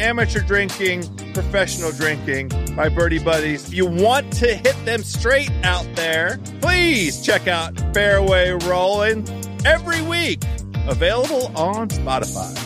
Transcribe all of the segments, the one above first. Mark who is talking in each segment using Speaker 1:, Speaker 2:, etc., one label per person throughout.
Speaker 1: amateur drinking, professional drinking, my birdie buddies. If you want to hit them straight out there, please check out Fairway Rolling every week. Available on Spotify.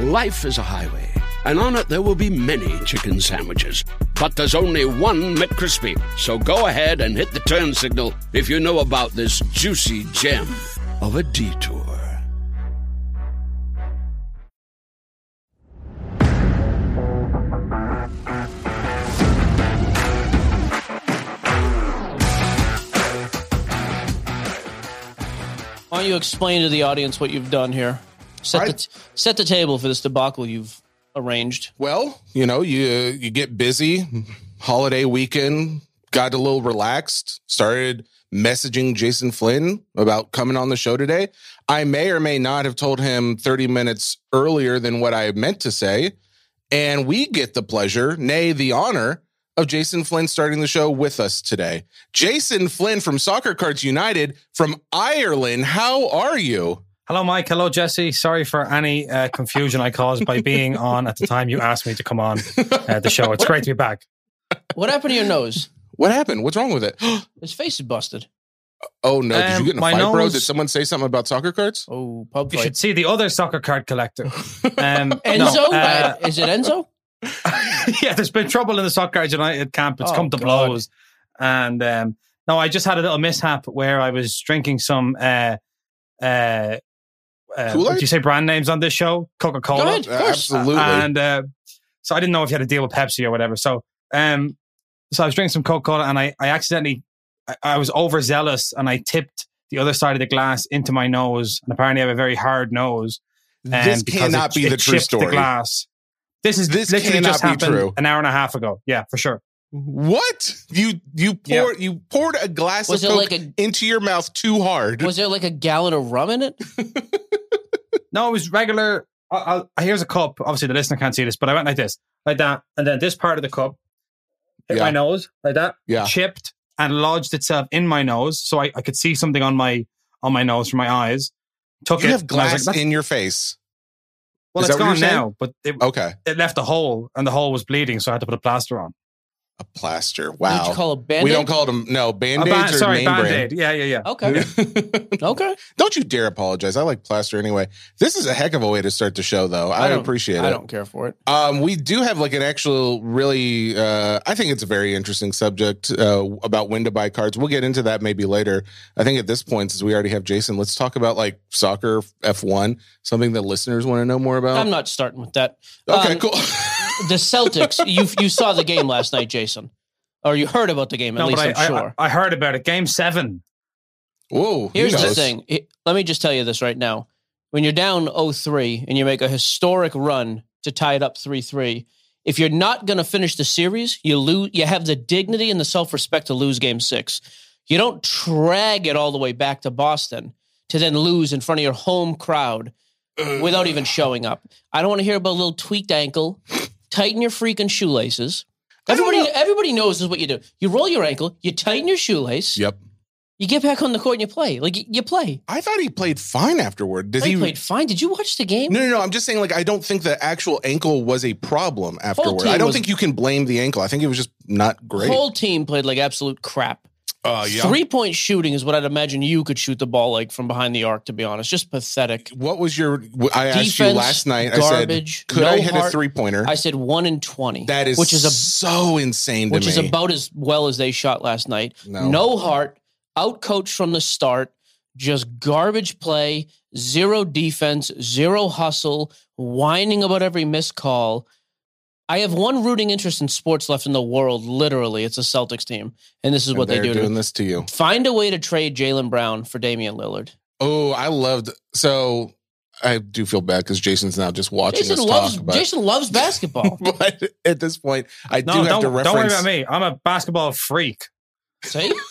Speaker 2: Life is a highway, and on it there will be many chicken sandwiches. But there's only one McCrispy. So go ahead and hit the turn signal if you know about this juicy gem of a detour.
Speaker 3: Why don't you explain to the audience what you've done here? Set the set the table for this debacle you've arranged.
Speaker 4: Well, you know, you you get busy, holiday weekend, got a little relaxed, started messaging Jason Flynn about coming on the show today. I may or may not have told him 30 minutes earlier than what I meant to say, and we get the pleasure, nay the honor of Jason Flynn starting the show with us today. Jason Flynn from Soccer Cards United from Ireland. How are you?
Speaker 5: Hello, Mike. Hello, Jesse. Sorry for any uh, confusion I caused by being on at the time you asked me to come on uh, the show. It's great to be back.
Speaker 3: What happened to your nose?
Speaker 4: What happened? What's wrong with it?
Speaker 3: His face is busted.
Speaker 4: Oh no! Did
Speaker 5: Um,
Speaker 4: you get in a
Speaker 5: my
Speaker 4: fight, bro? Did someone say something about soccer cards?
Speaker 3: Oh, pub
Speaker 5: You should see the other soccer card collector. Um,
Speaker 3: Enzo?
Speaker 5: no, uh,
Speaker 3: is it Enzo?
Speaker 5: yeah, there's been trouble in the Soccer Cards United camp. It's
Speaker 3: Oh,
Speaker 5: come to
Speaker 3: God.
Speaker 5: blows. And um, no, I just had a little mishap where I was drinking some. Uh, uh, uh,
Speaker 4: Kool-Aid?
Speaker 5: do you say brand names on this show? Coca Cola,
Speaker 3: ahead. Of course.
Speaker 4: Absolutely.
Speaker 5: and uh, so I didn't know if you had to deal with Pepsi or whatever. So, um, so I was drinking some Coca Cola, and I, I accidentally, I, I was overzealous, and I tipped the other side of the glass into my nose, and apparently I have a very hard nose. um,
Speaker 4: this cannot
Speaker 5: it-
Speaker 4: be
Speaker 5: it
Speaker 4: the true story.
Speaker 5: The glass. This is
Speaker 4: This
Speaker 5: literally
Speaker 4: cannot
Speaker 5: just
Speaker 4: be
Speaker 5: happened
Speaker 4: true.
Speaker 5: an hour and a half ago. Yeah, for sure. Mm-hmm.
Speaker 4: What you you
Speaker 5: Yeah.
Speaker 4: poured you poured a glass
Speaker 3: Was
Speaker 4: of Coke
Speaker 3: like a-
Speaker 4: into your mouth too hard?
Speaker 3: Was there like a gallon of rum in it?
Speaker 5: No, it was regular. I, I, here's a cup. Obviously, the listener can't see this, but I went like this, like that, and then this part of the cup hit
Speaker 4: Yeah.
Speaker 5: my nose, like that.
Speaker 4: Yeah.
Speaker 5: chipped and lodged itself in my nose, so I, I could see something on my on my nose from my eyes. Took
Speaker 4: you
Speaker 5: it.
Speaker 4: have
Speaker 5: and I was
Speaker 4: glass
Speaker 5: like,
Speaker 4: in your face.
Speaker 5: well,
Speaker 4: is
Speaker 5: it's
Speaker 4: that what
Speaker 5: gone now, but it,
Speaker 4: Okay,
Speaker 5: it left a hole, and the hole was bleeding, so I had to put a plaster on.
Speaker 4: A plaster.
Speaker 3: What did
Speaker 4: Wow.
Speaker 3: you call a band
Speaker 4: we don't call them no band
Speaker 5: A ba-
Speaker 4: aids or
Speaker 5: sorry,
Speaker 4: name
Speaker 5: band
Speaker 4: brand.
Speaker 5: aid. Yeah, yeah, yeah.
Speaker 3: Okay. okay.
Speaker 4: Don't you dare apologize. I like plaster anyway. This is a heck of a way to start the show, though. I,
Speaker 3: don't-
Speaker 4: appreciate it.
Speaker 3: I don't care for it.
Speaker 4: Um, we do have like an actual really, uh, I think it's a very interesting subject uh, about when to buy cards. We'll get into that maybe later. I think at this point, since we already have Jason, let's talk about like soccer F1, something that listeners want to know more about.
Speaker 3: I'm not starting with that.
Speaker 4: okay,
Speaker 3: Um,
Speaker 4: cool.
Speaker 3: The Celtics. you you saw the game last night, Jason, or you heard about the game at
Speaker 5: No,
Speaker 3: least.
Speaker 5: I,
Speaker 3: I'm
Speaker 5: I-
Speaker 3: sure.
Speaker 5: I, heard about it. Game seven.
Speaker 4: Whoa. he
Speaker 3: Here's the thing. Let me just tell you this right now. When you're down 0-3 and you make a historic run to tie it up 3-3, if you're not going to finish the series, you lose you have the dignity and the self-respect to lose game 6. You don't drag it all the way back to Boston to then lose in front of your home crowd without even showing up. I don't want to hear about a little tweaked ankle. Tighten your freaking shoelaces. Everybody,
Speaker 4: know.
Speaker 3: everybody knows this is what you do. You roll your ankle, you tighten your shoelace,
Speaker 4: Yep.
Speaker 3: you get back on the court and you play. Like you, you play.
Speaker 4: I thought he played fine afterward. Does
Speaker 3: He
Speaker 4: he?
Speaker 3: played fine. Did you watch the game?
Speaker 4: No, no, no. I'm just saying, like, I don't think the actual ankle was a problem afterward. I don't
Speaker 3: was-
Speaker 4: think you can blame the ankle. I think it was just not great.
Speaker 3: Whole team played like absolute crap.
Speaker 4: Uh, yeah.
Speaker 3: Three point shooting is what I'd imagine you could shoot the ball like from behind the arc. To be honest, just pathetic.
Speaker 4: What was your? I asked you last night.
Speaker 3: garbage,
Speaker 4: I said, could
Speaker 3: no
Speaker 4: I hit a three pointer?
Speaker 3: I said one in twenty.
Speaker 4: That is
Speaker 3: which is a
Speaker 4: so insane
Speaker 3: which
Speaker 4: me.
Speaker 3: is about as well as they shot last night.
Speaker 4: No.
Speaker 3: No, heart, outcoached from the start, just garbage play, zero defense, zero hustle, whining about every missed call. I have one rooting interest in sports left in the world. Literally, it's a Celtics team, and this is what they
Speaker 4: they're
Speaker 3: do. to
Speaker 4: doing
Speaker 3: me.
Speaker 4: this to you.
Speaker 3: Find a way to trade Jaylen Brown for Damian Lillard.
Speaker 4: Oh, I loved. So I do feel bad because Jason's now just watching
Speaker 3: Jason
Speaker 4: us
Speaker 3: loves
Speaker 4: talk. But,
Speaker 3: Jason loves basketball.
Speaker 4: but at this point, I
Speaker 5: No,
Speaker 4: do have
Speaker 5: don't,
Speaker 4: to reference.
Speaker 5: don't worry about me. I'm a basketball freak.
Speaker 3: See,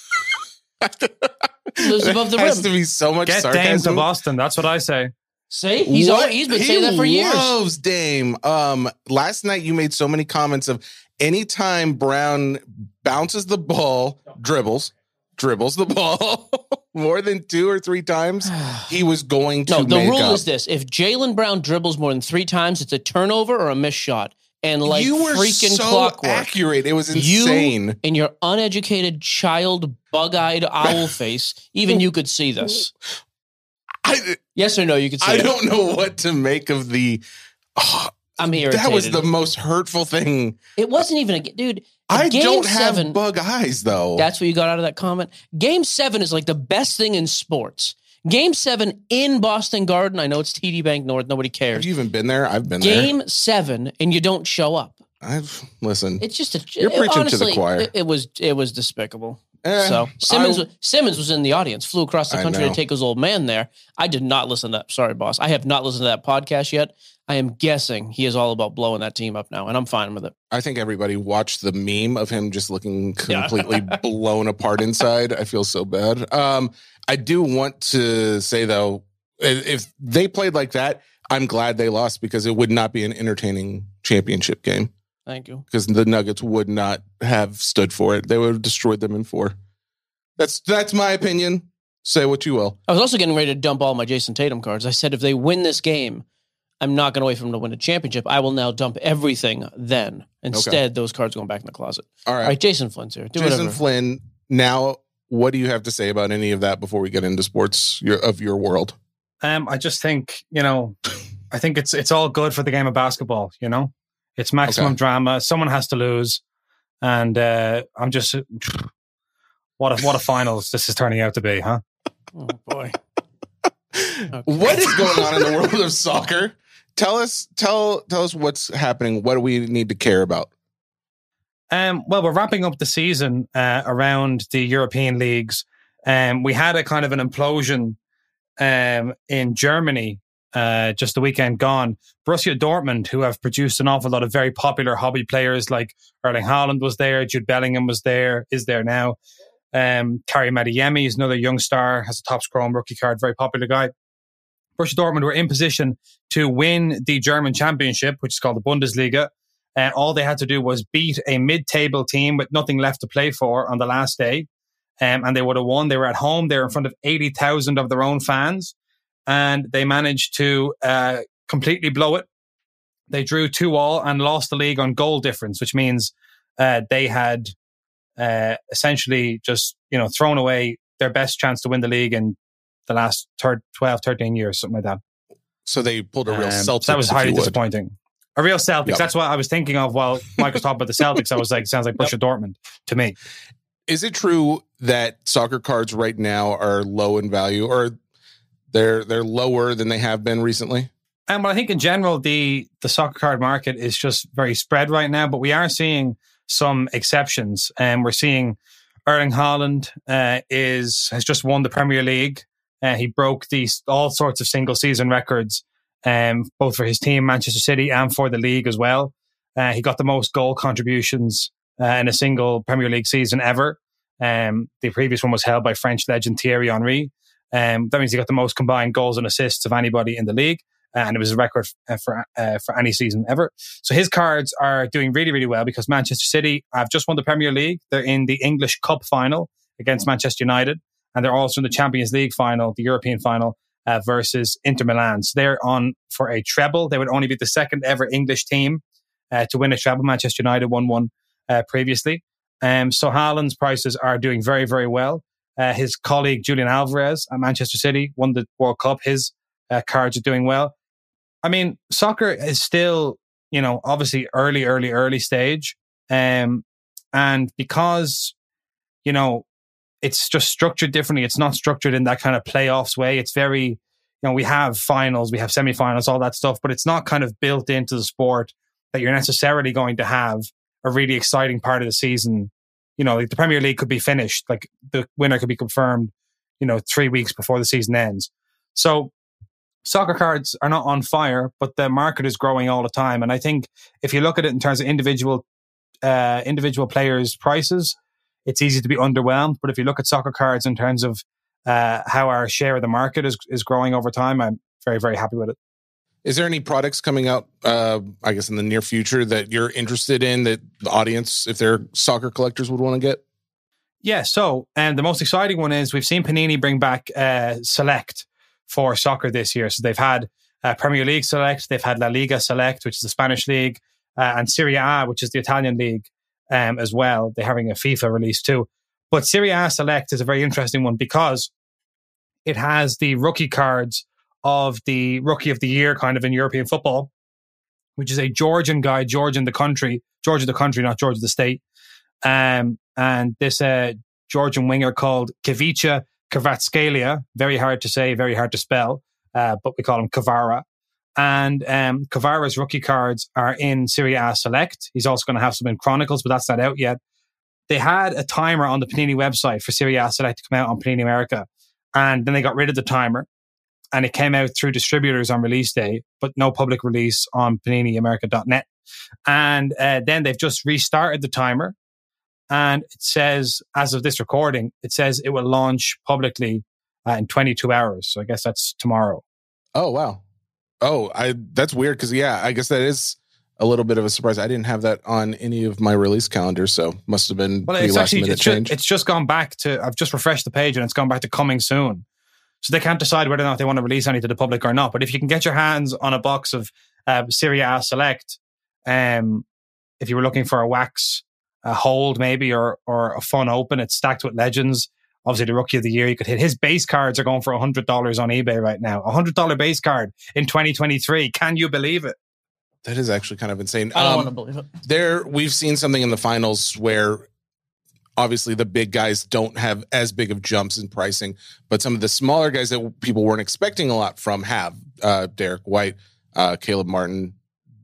Speaker 3: Lives above the
Speaker 4: There has to be so much
Speaker 5: Get Dame to. Boston. That's what I say.
Speaker 3: See, he's
Speaker 4: What?
Speaker 3: always, he's been
Speaker 4: He
Speaker 3: saying that for years.
Speaker 4: Loves Dame. Um, last night you made so many comments of anytime Brown bounces the ball, dribbles, dribbles the ball more than two or three times, he was going to.
Speaker 3: No, the rule
Speaker 4: up.
Speaker 3: is this: if Jaylen Brown dribbles more than three times, it's a turnover or a missed shot. And like
Speaker 4: you were
Speaker 3: freaking
Speaker 4: so
Speaker 3: clockwork,
Speaker 4: accurate. It was
Speaker 3: You-
Speaker 4: insane.
Speaker 3: in your uneducated child, bug-eyed owl face, even you could see this.
Speaker 4: I
Speaker 3: Yes or no? You could see
Speaker 4: I don't know what to make of the. oh,
Speaker 3: I'm irritated.
Speaker 4: that was the most hurtful thing.
Speaker 3: It wasn't even a dude.
Speaker 4: I
Speaker 3: game
Speaker 4: don't have bug eyes though.
Speaker 3: That's what you got out of that comment. Game seven is like the best thing in sports. Game seven in Boston Garden. I know it's TD Bank North. Nobody cares.
Speaker 4: have you even been there? I've been there.
Speaker 3: Game seven, and you don't show up.
Speaker 4: I've listened.
Speaker 3: It's just a.
Speaker 4: You're preaching to the choir.
Speaker 3: It, it was it was despicable.
Speaker 4: Eh,
Speaker 3: So Simmons
Speaker 4: I-
Speaker 3: was- Simmons was in the audience, flew across the country to take his old man there. I did not listen to that. Sorry, boss. I have not listened to that podcast yet. I am guessing he is all about blowing that team up now, and I'm fine with it.
Speaker 4: I think everybody watched the meme of him just looking
Speaker 3: Yeah.
Speaker 4: completely blown apart inside. I feel so bad. Um, I do want to say though, if they played like that, I'm glad they lost because it would not be an entertaining championship game
Speaker 3: Thank you.
Speaker 4: because the Nuggets would not have stood for it. They would have destroyed them in four. That's that's my opinion. Say what you will.
Speaker 3: I was also getting ready to dump all my Jayson Tatum cards. I said if they win this game, I'm not going to wait for them to win a championship. I will now dump everything then. Instead, those cards going back in the closet.
Speaker 4: All
Speaker 3: All
Speaker 4: right,
Speaker 3: right, Jason Flynn's here. Do
Speaker 4: Jason
Speaker 3: whatever.
Speaker 4: Flynn. Now, what do you have to say about any of that before we get into sports your, of your world?
Speaker 5: Um, I just think you know, I think it's it's all good for the game of basketball. You know, it's maximum
Speaker 4: Okay.
Speaker 5: drama. Someone has to lose, and uh, I'm just what a what a finals this is turning out to be, huh?
Speaker 3: oh boy.
Speaker 4: What is going on in the world of soccer? Tell us, tell tell us what's happening. What do we need to care about?
Speaker 5: Um, well, we're wrapping up the season uh, around the European leagues. Um, we had a kind of an implosion um, in Germany uh, just the weekend gone. Borussia Dortmund, who have produced an awful lot of very popular hobby players, like Erling Haaland was there, Jude Bellingham was there, is there now. Um, Karim Adeyemi is another young star, has a top scoring rookie card, very popular guy. Borussia Dortmund were in position to win the German championship, which is called the Bundesliga. And all they had to do was beat a mid-table team with nothing left to play for on the last day. Um, and they would have won. They were at home. They were in front of 80,000 of their own fans. And they managed to uh, completely blow it. They drew 2 all and lost the league on goal difference, which means uh, they had uh, essentially just, you know, thrown away their best chance to win the league in the last thir- 12, 13 years, something like that.
Speaker 4: So they pulled a real
Speaker 5: Um,
Speaker 4: Celtics.
Speaker 5: so that was highly disappointing. A real Celtics.
Speaker 4: Yep.
Speaker 5: That's what I was thinking of while Mike was talking about the Celtics. I was like, sounds like Borussia Dortmund to me.
Speaker 4: Is it true that soccer cards right now are low in value, or they're they're lower than they have been recently?
Speaker 5: And but I think in general, the the soccer card market is just very spread right now. But we are seeing some exceptions, and we're seeing Erling Haaland uh, is has just won the Premier League. Uh, he broke these all sorts of single season records, um, both for his team Manchester City and for the league as well. Uh, he got the most goal contributions uh, in a single Premier League season ever. Um, the previous one was held by French legend Thierry Henry. Um, that means he got the most combined goals and assists of anybody in the league and it was a record uh, for uh, for any season ever. So his cards are doing really really well because Manchester City have just won the Premier League. They're in the English Cup final against Manchester United, and they're also in the Champions League final, the European final uh, versus Inter Milan. So they're on for a treble. They would only be the second ever English team uh, to win a treble. Manchester United won one uh, previously. Um, so Haaland's prices are doing very, very well. Uh, his colleague Julian Alvarez at Manchester City won the World Cup. His uh, cards are doing well. I mean, soccer is still, you know, obviously early, early, early stage. Um, and because, you know, it's just structured differently. It's not structured in that kind of playoffs way. It's very, you know, we have finals, we have semifinals, all that stuff, but it's not kind of built into the sport that you're necessarily going to have a really exciting part of the season. You know, like the Premier League could be finished, like the winner could be confirmed, you know, three weeks before the season ends. So soccer cards are not on fire, but the market is growing all the time. And I think if you look at it in terms of individual uh, individual players' prices, it's easy to be underwhelmed. But if you look at soccer cards in terms of uh, how our share of the market is is growing over time, I'm very very happy with it.
Speaker 4: Is there any products coming out, uh, I guess, in the near future that you're interested in that the audience, if they're soccer collectors, would want to get?
Speaker 5: Yeah. So, and the most exciting one is we've seen Panini bring back uh, Select for soccer this year. So they've had uh, Premier League Select, they've had La Liga Select, which is the Spanish league, uh, and Serie A, which is the Italian league um, as well. They're having a FIFA release too. But Serie A Select is a very interesting one because it has the rookie cards of the rookie of the year kind of in European football, which is a Georgian guy, Georgian the country, Georgia the country, not Georgia the state. Um, and this uh, Georgian winger called Khvicha Kvaratskhelia, very hard to say, very hard to spell, uh, but we call him Kvara. And um, Kvara's rookie cards are in Serie A Select. He's also going to have some in Chronicles, but that's not out yet. They had a timer on the Panini website for Serie A Select to come out on Panini America. And then they got rid of the timer and it came out through distributors on release day, but no public release on paniniamerica.net. And uh, then they've just restarted the timer. And it says, as of this recording, it says it will launch publicly uh, in 22 hours. So I guess that's tomorrow.
Speaker 4: Oh, wow. Oh, I that's weird because yeah, I guess that is a little bit of a surprise. I didn't have that on any of my release calendars, so must have been
Speaker 5: well. It's actually it's just, it's just gone back to. I've just refreshed the page and it's gone back to coming soon. So they can't decide whether or not they want to release any to the public or not. But if you can get your hands on a box of uh, Serie A Select, um, if you were looking for a wax a hold maybe or or a fun open, it's stacked with legends. Obviously, the rookie of the year you could hit. His base cards are going for hundred dollars on eBay right now. A hundred dollar base card in 2023. Can you believe it?
Speaker 4: That is actually kind of insane.
Speaker 3: I don't um, want to believe it.
Speaker 4: There, we've seen something in the finals where obviously the big guys don't have as big of jumps in pricing, but some of the smaller guys that people weren't expecting a lot from have uh, Derrick White, uh, Caleb Martin.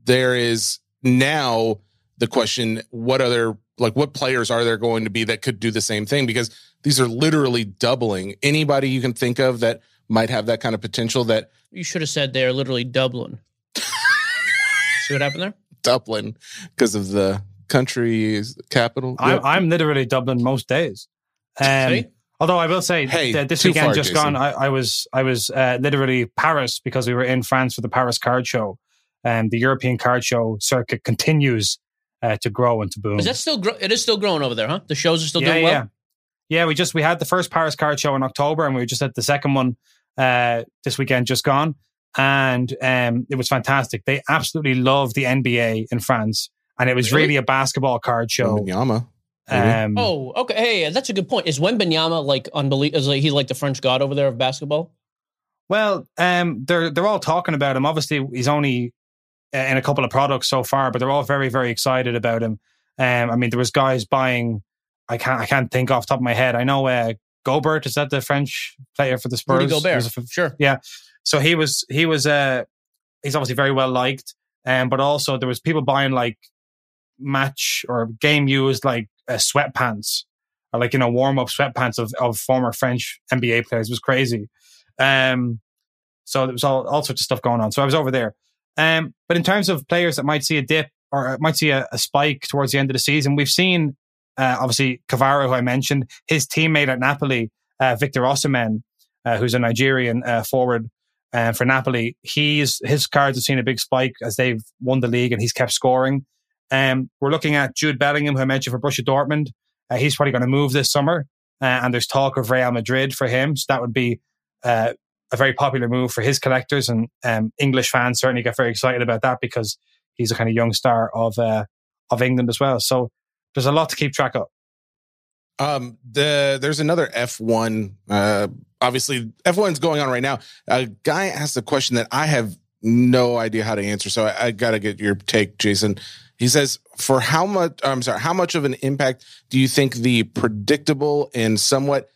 Speaker 4: There is now the question: what other like what players are there going to be that could do the same thing? Because these are literally doubling. Anybody you can think of that might have that kind of potential. That
Speaker 3: you should have said they're literally doubling. See what happened there?
Speaker 4: Dublin, because of the country's capital.
Speaker 5: I'm, I'm literally Dublin most days. Um, although I will say, hey, this weekend just Jason. gone, I, I, was I was uh, literally Paris because we were in France for the Paris Card Show, and the European Card Show circuit continues uh, to grow and to boom.
Speaker 3: Is that still? Gro- it is still growing over there, huh? The shows are still
Speaker 5: yeah,
Speaker 3: doing
Speaker 5: well.
Speaker 3: Yeah,
Speaker 5: yeah. We just we had the first Paris Card Show in October, and we were just at the second one uh, this weekend, just gone, and um, it was fantastic. They absolutely love the NBA in France and it was really, really a basketball card show.
Speaker 4: Wembanyama.
Speaker 3: Um, oh, okay. Hey, that's a good point. Is Wembanyama like unbelievable? Is like he like the French god over there of basketball?
Speaker 5: Well, um, they're they're all talking about him. Obviously, he's only uh, in a couple of products so far, but they're all very very excited about him. Um, I mean, there was guys buying. I can't I can't think off top of my head. I know uh, Gobert is that the French player for the Spurs?
Speaker 3: Rudy Gobert. sure.
Speaker 5: Yeah. So he was he was uh he's obviously very well liked. Um, but also there was people buying like match or game used like uh, sweatpants or like you know warm up sweatpants of of former French NBA players. It was crazy. Um, so there was all all sorts of stuff going on. So I was over there. Um, but in terms of players that might see a dip or might see a, a spike towards the end of the season, we've seen uh, obviously Kvara, who I mentioned, his teammate at Napoli, uh, Victor Osimhen, uh, who's a Nigerian uh, forward uh, for Napoli. He's his cards have seen a big spike as they've won the league, and he's kept scoring. Um, we're looking at Jude Bellingham, who I mentioned for Borussia Dortmund. Uh, he's probably going to move this summer, uh, and there's talk of Real Madrid for him. So that would be uh, a very popular move for his collectors, and um, English fans certainly get very excited about that because he's a kind of young star of uh, of England as well. So there's a lot to keep track of.
Speaker 4: Um, the there's another F1. Uh, obviously F1 is going on right now. A guy asked a question that I have no idea how to answer, so I, I got to get your take, Jason. He says, "For how much? I'm sorry. How much of an impact do you think the predictable and somewhat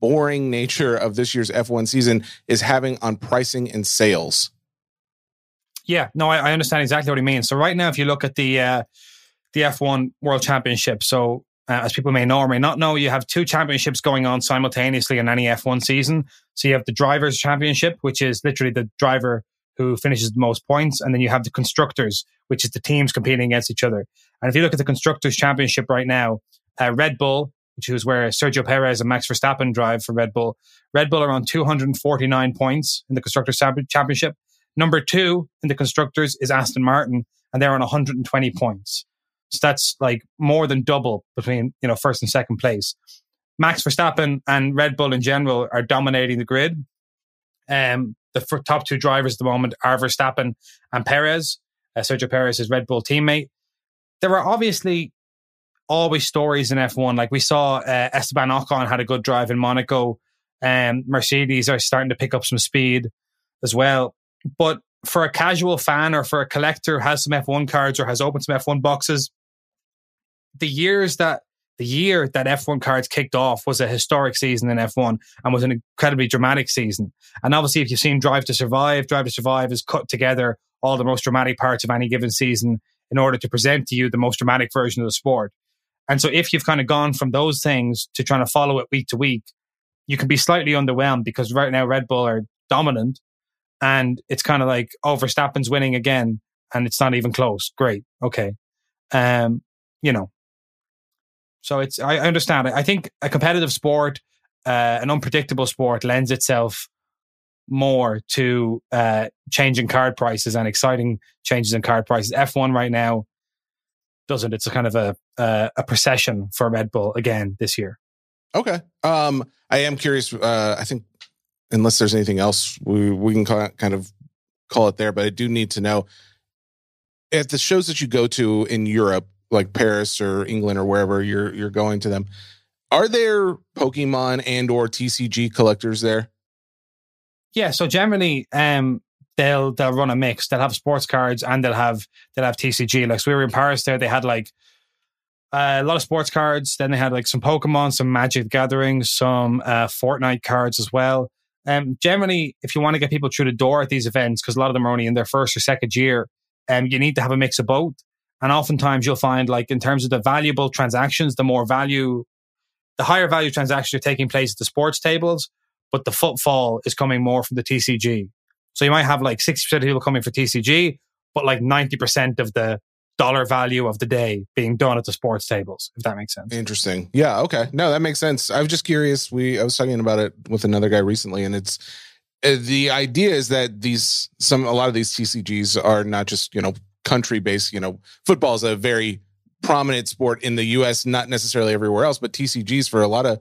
Speaker 4: boring nature of this year's F1 season is having on pricing and sales?"
Speaker 5: Yeah, no, I, I understand exactly what he means. So right now, if you look at the uh, the F1 World Championship, so uh, as people may know or may not know, you have two championships going on simultaneously in any F1 season. So you have the Drivers' Championship, which is literally the driver who finishes the most points, and then you have the Constructors, which is the teams competing against each other. And if you look at the Constructors' Championship right now, uh, Red Bull, which is where Sergio Perez and Max Verstappen drive for Red Bull, Red Bull are on 249 points in the Constructors' Championship. Number two in the constructors is Aston Martin, and they're on 120 points. So that's like more than double between you know first and second place. Max Verstappen and Red Bull in general are dominating the grid. Um, the top two drivers at the moment are Verstappen and Perez. Uh, Sergio Perez, is Red Bull teammate. There are obviously always stories in F1. Like we saw uh, Esteban Ocon had a good drive in Monaco. Um, Mercedes are starting to pick up some speed as well. But for a casual fan or for a collector who has some F1 cards or has opened some F1 boxes, the years that the year that F1 cards kicked off was a historic season in F1 and was an incredibly dramatic season. And obviously, if you've seen Drive to Survive, Drive to Survive has cut together all the most dramatic parts of any given season in order to present to you the most dramatic version of the sport. And so, if you've kind of gone from those things to trying to follow it week to week, you can be slightly underwhelmed because right now Red Bull are dominant and it's kind of like, oh, Verstappen's winning again, and it's not even close. Great, okay, um, you know. So it's I understand. I think a competitive sport, uh, an unpredictable sport, lends itself more to uh, changing card prices and exciting changes in card prices. F one right now doesn't. It's a kind of a uh, a procession for Red Bull again this year.
Speaker 4: Okay. Um, I am curious. Uh, I think unless there's anything else, we we can kind of call it there. But I do need to know at the shows that you go to in Europe, like Paris or England or wherever you're you're going to them. Are there Pokemon and or TCG collectors there?
Speaker 5: Yeah, so generally, um, they'll they'll run a mix. They'll have sports cards and they'll have they'll have TCG. Like so we were in Paris there, they had like uh, a lot of sports cards. Then they had like some Pokemon, some Magic Gathering, some uh, Fortnite cards as well. Um, generally, if you want to get people through the door at these events, because a lot of them are only in their first or second year, um, you need to have a mix of both. And oftentimes you'll find like in terms of the valuable transactions, the more value, the higher value transactions are taking place at the sports tables, but the footfall is coming more from the TCG. So you might have like 60% of people coming for TCG, but like 90% of the dollar value of the day being done at the sports tables, if that makes sense.
Speaker 4: Interesting. Yeah. Okay. No, that makes sense. I was just curious. We I was talking about it with another guy recently, and it's uh, the idea is that these some a lot of these TCGs are not just you know country based. You know, football is a very prominent sport in the U.S., not necessarily everywhere else, but TCGs for a lot of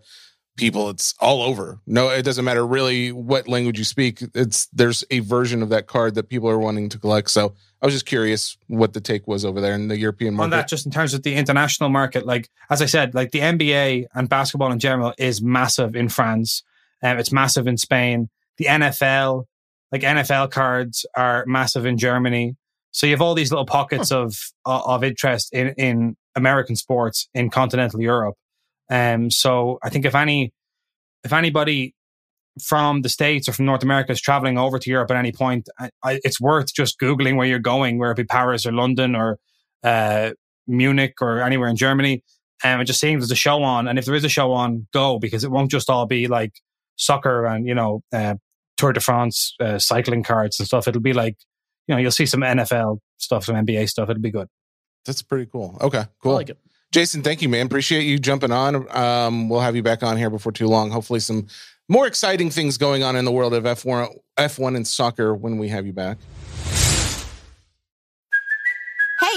Speaker 4: people it's all over no it doesn't matter really what language you speak it's there's a version of that card that people are wanting to collect so I was just curious what the take was over there in the European market.
Speaker 5: On that, just in terms of the international market, like as I said, like the NBA and basketball in general is massive in France. Um, it's massive in Spain. The NFL, like NFL cards, are massive in Germany. So you have all these little pockets huh. of of interest in in American sports in continental Europe. Um, so I think if any if anybody from the States or from North America is traveling over to Europe at any point, I, I, it's worth just Googling where you're going, where it be Paris or London or uh, Munich or anywhere in Germany, um, and just seeing if there's a show on. And if there is a show on, go because it won't just all be like soccer and, you know, uh, Tour de France uh, cycling cards and stuff. It'll be like, you know, you'll see some NFL stuff, some NBA stuff. It'll be good.
Speaker 4: That's pretty cool. Okay, cool. I like it. Jason, thank you, man. Appreciate you jumping on. Um, we'll have you back on here before too long. Hopefully, some more exciting things going on in the world of F1, F1 and soccer when we have you back.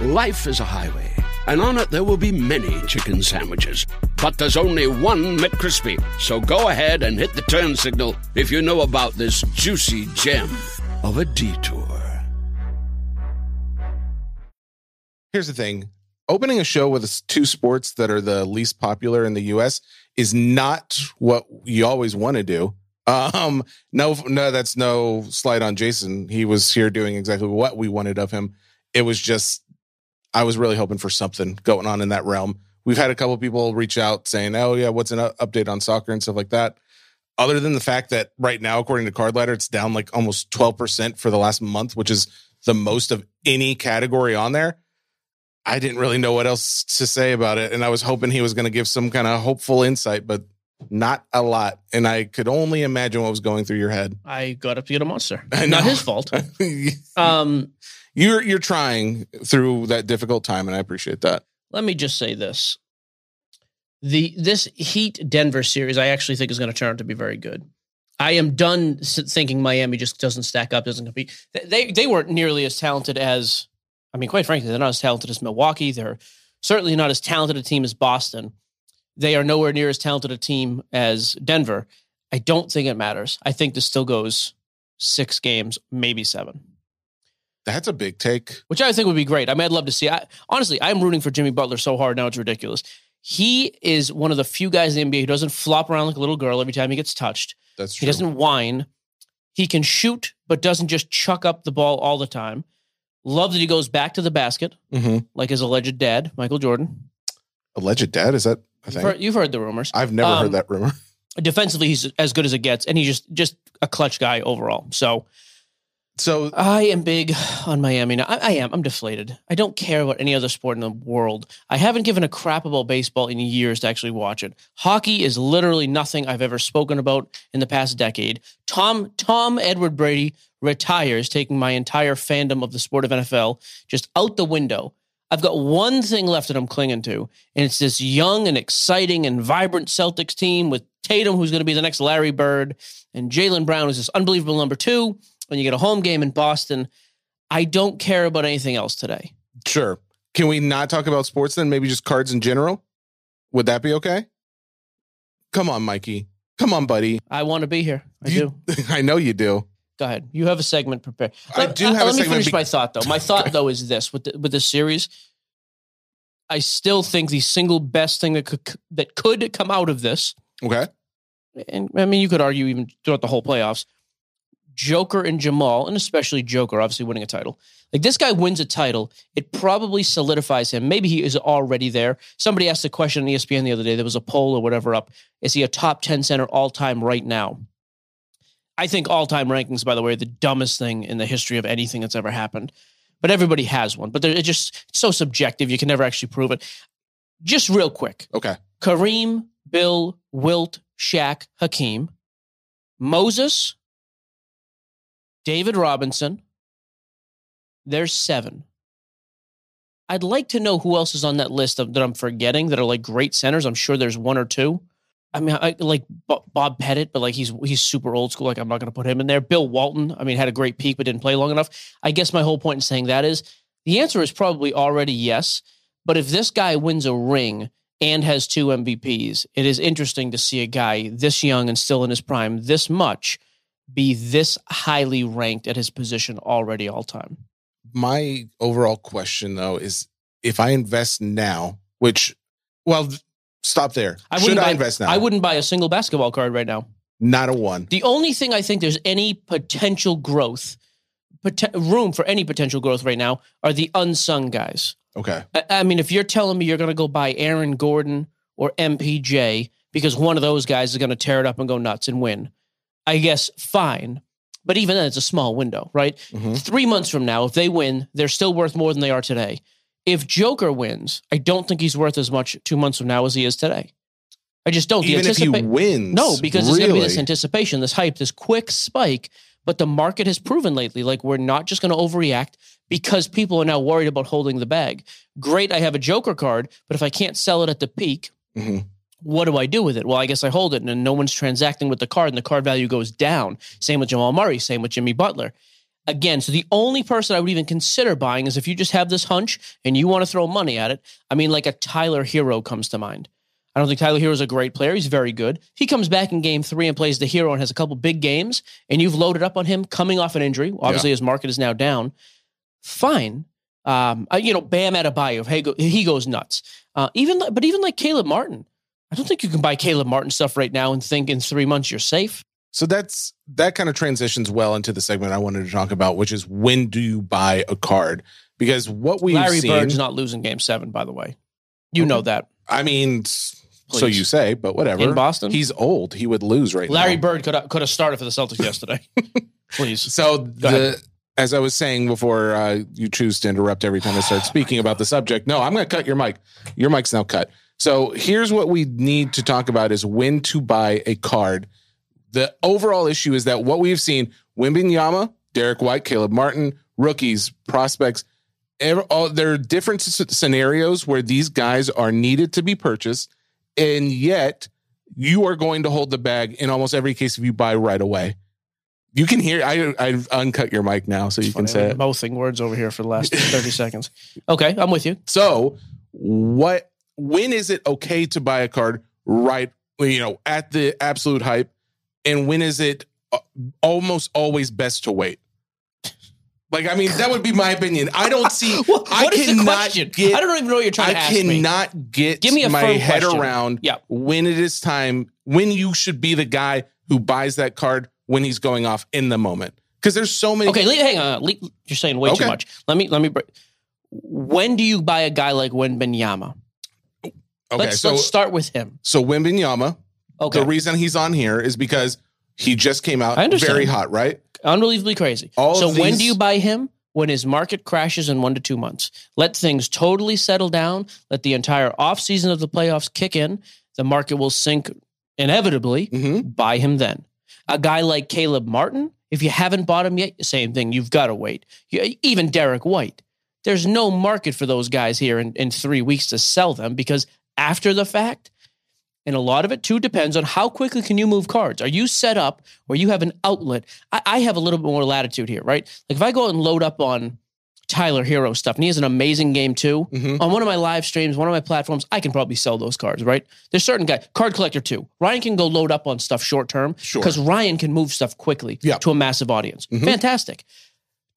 Speaker 2: Life is a highway, and on it there will be many chicken sandwiches. But there's only one McCrispy. So go ahead and hit the turn signal if you know about this juicy gem of a detour.
Speaker 4: Here's the thing opening a show with two sports that are the least popular in the US is not what you always want to do. Um, no, no, that's no slight on Jason. He was here doing exactly what we wanted of him. It was just, I was really hoping for something going on in that realm. We've had a couple people reach out saying, "Oh yeah, what's an update on soccer and stuff like that." Other than the fact that right now, according to Card Ladder, it's down like almost twelve percent for the last month, which is the most of any category on there. I didn't really know what else to say about it. And I was hoping he was going to give some kind of hopeful insight, but not a lot. And I could only imagine what was going through your head.
Speaker 3: I got up to get a monster. Not his fault. Um,
Speaker 4: you're you're trying through that difficult time, and I appreciate that.
Speaker 3: let me just say this: the this Heat Denver series, I actually think is going to turn out to be very good. I am done thinking Miami just doesn't stack up, doesn't compete. They- They they weren't nearly as talented as, I mean, quite frankly, they're not as talented as Milwaukee. They're certainly not as talented a team as Boston. They are nowhere near as talented a team as Denver. I don't think it matters. I think this still goes six games, maybe seven
Speaker 4: That's a big take.
Speaker 3: which I think would be great. I mean, I'd love to see. I, honestly, I'm rooting for Jimmy Butler so hard now it's ridiculous. He is one of the few guys in the NBA who doesn't flop around like a little girl every time he gets touched.
Speaker 4: That's true.
Speaker 3: He doesn't whine. He can shoot, but doesn't just chuck up the ball all the time. Love that he goes back to the basket,
Speaker 4: hmm
Speaker 3: like his alleged dad, Michael Jordan.
Speaker 4: Alleged dad is that a
Speaker 3: You've heard, you've heard the rumors.
Speaker 4: I've never
Speaker 3: Um,
Speaker 4: heard that rumor.
Speaker 3: Defensively, he's as good as it gets, and he's just just a clutch guy overall. So
Speaker 4: So
Speaker 3: I am big on Miami now. I, I am. I'm deflated. I don't care about any other sport in the world. I haven't given a crap about baseball in years to actually watch it. Hockey is literally nothing I've ever spoken about in the past decade. Tom Tom Edward Brady retires, taking my entire fandom of the sport of NFL just out the window. I've got one thing left that I'm clinging to, and it's this young and exciting and vibrant Celtics team with Tatum, who's going to be the next Larry Bird, and Jaylen Brown is this unbelievable number two. When you get a home game in Boston, I don't care about anything else today.
Speaker 4: sure. Can we not talk about sports then? Maybe just cards in general? Would that be okay? Come on, Mikey. Come on, buddy.
Speaker 3: I want to be here. I
Speaker 4: You-
Speaker 3: do.
Speaker 4: I know you do.
Speaker 3: Go ahead. You have a segment prepared.
Speaker 4: I
Speaker 3: Let-
Speaker 4: do
Speaker 3: uh,
Speaker 4: have a
Speaker 3: Let me finish
Speaker 4: be-
Speaker 3: my thought though. My thought though is this: with the, with this series, I still think the single best thing that could that could come out of this,
Speaker 4: Okay.
Speaker 3: and I mean, you could argue even throughout the whole playoffs, Joker and Jamal, and especially Joker, obviously winning a title. Like this guy wins a title, it probably solidifies him. Maybe he is already there. Somebody asked a question on ESPN the other day. There was a poll or whatever up. Is he a top 10 center all time right now? I think all time rankings, by the way, are the dumbest thing in the history of anything that's ever happened. But everybody has one. But it's just it's so subjective. You can never actually prove it. Just real quick
Speaker 4: Okay.
Speaker 3: Kareem, Bill, Wilt, Shaq, Hakeem, Moses, David Robinson. There's seven. I'd like to know who else is on that list of, that I'm forgetting that are like great centers. I'm sure there's one or two. I mean, I like Bob Pettit, but like he's he's super old school. Like I'm not going to put him in there. Bill Walton, I mean, had a great peak but didn't play long enough. I guess my whole point in saying that is the answer is probably already yes. But if this guy wins a ring and has two MVPs, it is interesting to see a guy this young and still in his prime this much be this highly ranked at his position already all time.
Speaker 4: My overall question though is if I invest now, which, well, stop there.
Speaker 3: I
Speaker 4: Should
Speaker 3: wouldn't
Speaker 4: I
Speaker 3: buy,
Speaker 4: invest now?
Speaker 3: I wouldn't buy a single basketball card right now.
Speaker 4: Not a one.
Speaker 3: The only thing I think there's any potential growth, pot- room for any potential growth right now are the unsung guys.
Speaker 4: Okay.
Speaker 3: I, I mean, if you're telling me you're going to go buy Aaron Gordon or MPJ because one of those guys is going to tear it up and go nuts and win, I guess fine. But even then, it's a small window, right?
Speaker 4: Mhm.
Speaker 3: Three months from now, if they win, they're still worth more than they are today. If Joker wins, I don't think he's worth as much two months from now as he is today. I just don't. The
Speaker 4: Even if he wins.
Speaker 3: no, because it's going to be this anticipation, this hype, this quick spike. But the market has proven lately, like we're not just going to overreact because people are now worried about holding the bag. Great, I have a Joker card, but if I can't sell it at the peak,
Speaker 4: Mhm.
Speaker 3: What do I do with it? Well, I guess I hold it, and then no one's transacting with the card, and the card value goes down. Same with Jamal Murray. Same with Jimmy Butler. Again, so the only person I would even consider buying is if you just have this hunch and you want to throw money at it. I mean, like a Tyler Herro comes to mind. I don't think Tyler Herro is a great player. He's very good. He comes back in game three and plays the hero and has a couple big games, and you've loaded up on him coming off an injury. Obviously, his market is now down. Fine. Um, you know, Bam Adebayo, he, go, he goes nuts. Uh, even, but even like Caleb Martin, I don't think you can buy Caleb Martin stuff right now and think in three months you're safe.
Speaker 4: So that's that kind of transitions well into the segment I wanted to talk about, which is when do you buy a card? Because what we've
Speaker 3: Larry
Speaker 4: seen,
Speaker 3: Bird's not losing game seven, by the way. You know that.
Speaker 4: I mean, so you say, but whatever.
Speaker 3: In Boston?
Speaker 4: he's old. He would lose right
Speaker 3: Larry
Speaker 4: now.
Speaker 3: Bird could have, could have started for the Celtics yesterday. Please.
Speaker 4: So the as I was saying before, uh, you choose to interrupt every time I start speaking about the subject. No, I'm going to cut your mic. Your mic's now cut. So here's what we need to talk about: is when to buy a card. The overall issue is that what we've seen: Wembanyama, Derrick White, Caleb Martin, rookies, prospects. all, there are different s- scenarios where these guys are needed to be purchased, and yet you are going to hold the bag in almost every case if you buy right away. You can hear. I I uncut your mic now, so you can say
Speaker 3: I've
Speaker 4: it.
Speaker 3: mouthing words over here for the last 30 seconds. Okay, I'm with you.
Speaker 4: So, what? When is it okay to buy a card right? You know, at the absolute hype, and when is it uh, almost always best to wait? Like, I mean, that would be my opinion. I don't see.
Speaker 3: What-
Speaker 4: I
Speaker 3: what is the
Speaker 4: cannot
Speaker 3: question?
Speaker 4: get.
Speaker 3: I don't even know what you're trying
Speaker 4: I
Speaker 3: to ask me.
Speaker 4: I cannot get
Speaker 3: Give me a
Speaker 4: my head
Speaker 3: question.
Speaker 4: around
Speaker 3: Yeah.
Speaker 4: when it is time when you should be the guy who buys that card when he's going off in the moment because there's so many.
Speaker 3: Okay, hang on. You're saying way
Speaker 4: Okay.
Speaker 3: too much. Let me let me. break- When do you buy a guy like Wembanyama?
Speaker 4: Okay.
Speaker 3: Let's
Speaker 4: so
Speaker 3: let's start with him.
Speaker 4: so Wembanyama.
Speaker 3: Okay,
Speaker 4: The reason he's on here is because he just came out very hot, right?
Speaker 3: unbelievably crazy.
Speaker 4: All
Speaker 3: so
Speaker 4: of
Speaker 3: when do you buy him? When his market crashes in one to two months. Let things totally settle down. Let the entire offseason of the playoffs kick in. The market will sink inevitably.
Speaker 4: hmm
Speaker 3: Buy him then. A guy like Caleb Martin, if you haven't bought him yet, same thing. You've got to wait. Even Derrick White. There's no market for those guys here in, in three weeks to sell them because after the fact, and a lot of it too depends on how quickly can you move cards. Are you set up where you have an outlet? I, I have a little bit more latitude here, right? Like if I go out and load up on Tyler Herro stuff, and he has an amazing game too.
Speaker 4: Mhm.
Speaker 3: On one of my live streams, one of my platforms, I can probably sell those cards, right? There's certain guy, card collector too. Ryan can go load up on stuff short term
Speaker 4: Sure.
Speaker 3: because Ryan can move stuff quickly
Speaker 4: Yeah.
Speaker 3: to a massive audience.
Speaker 4: Mhm.
Speaker 3: Fantastic.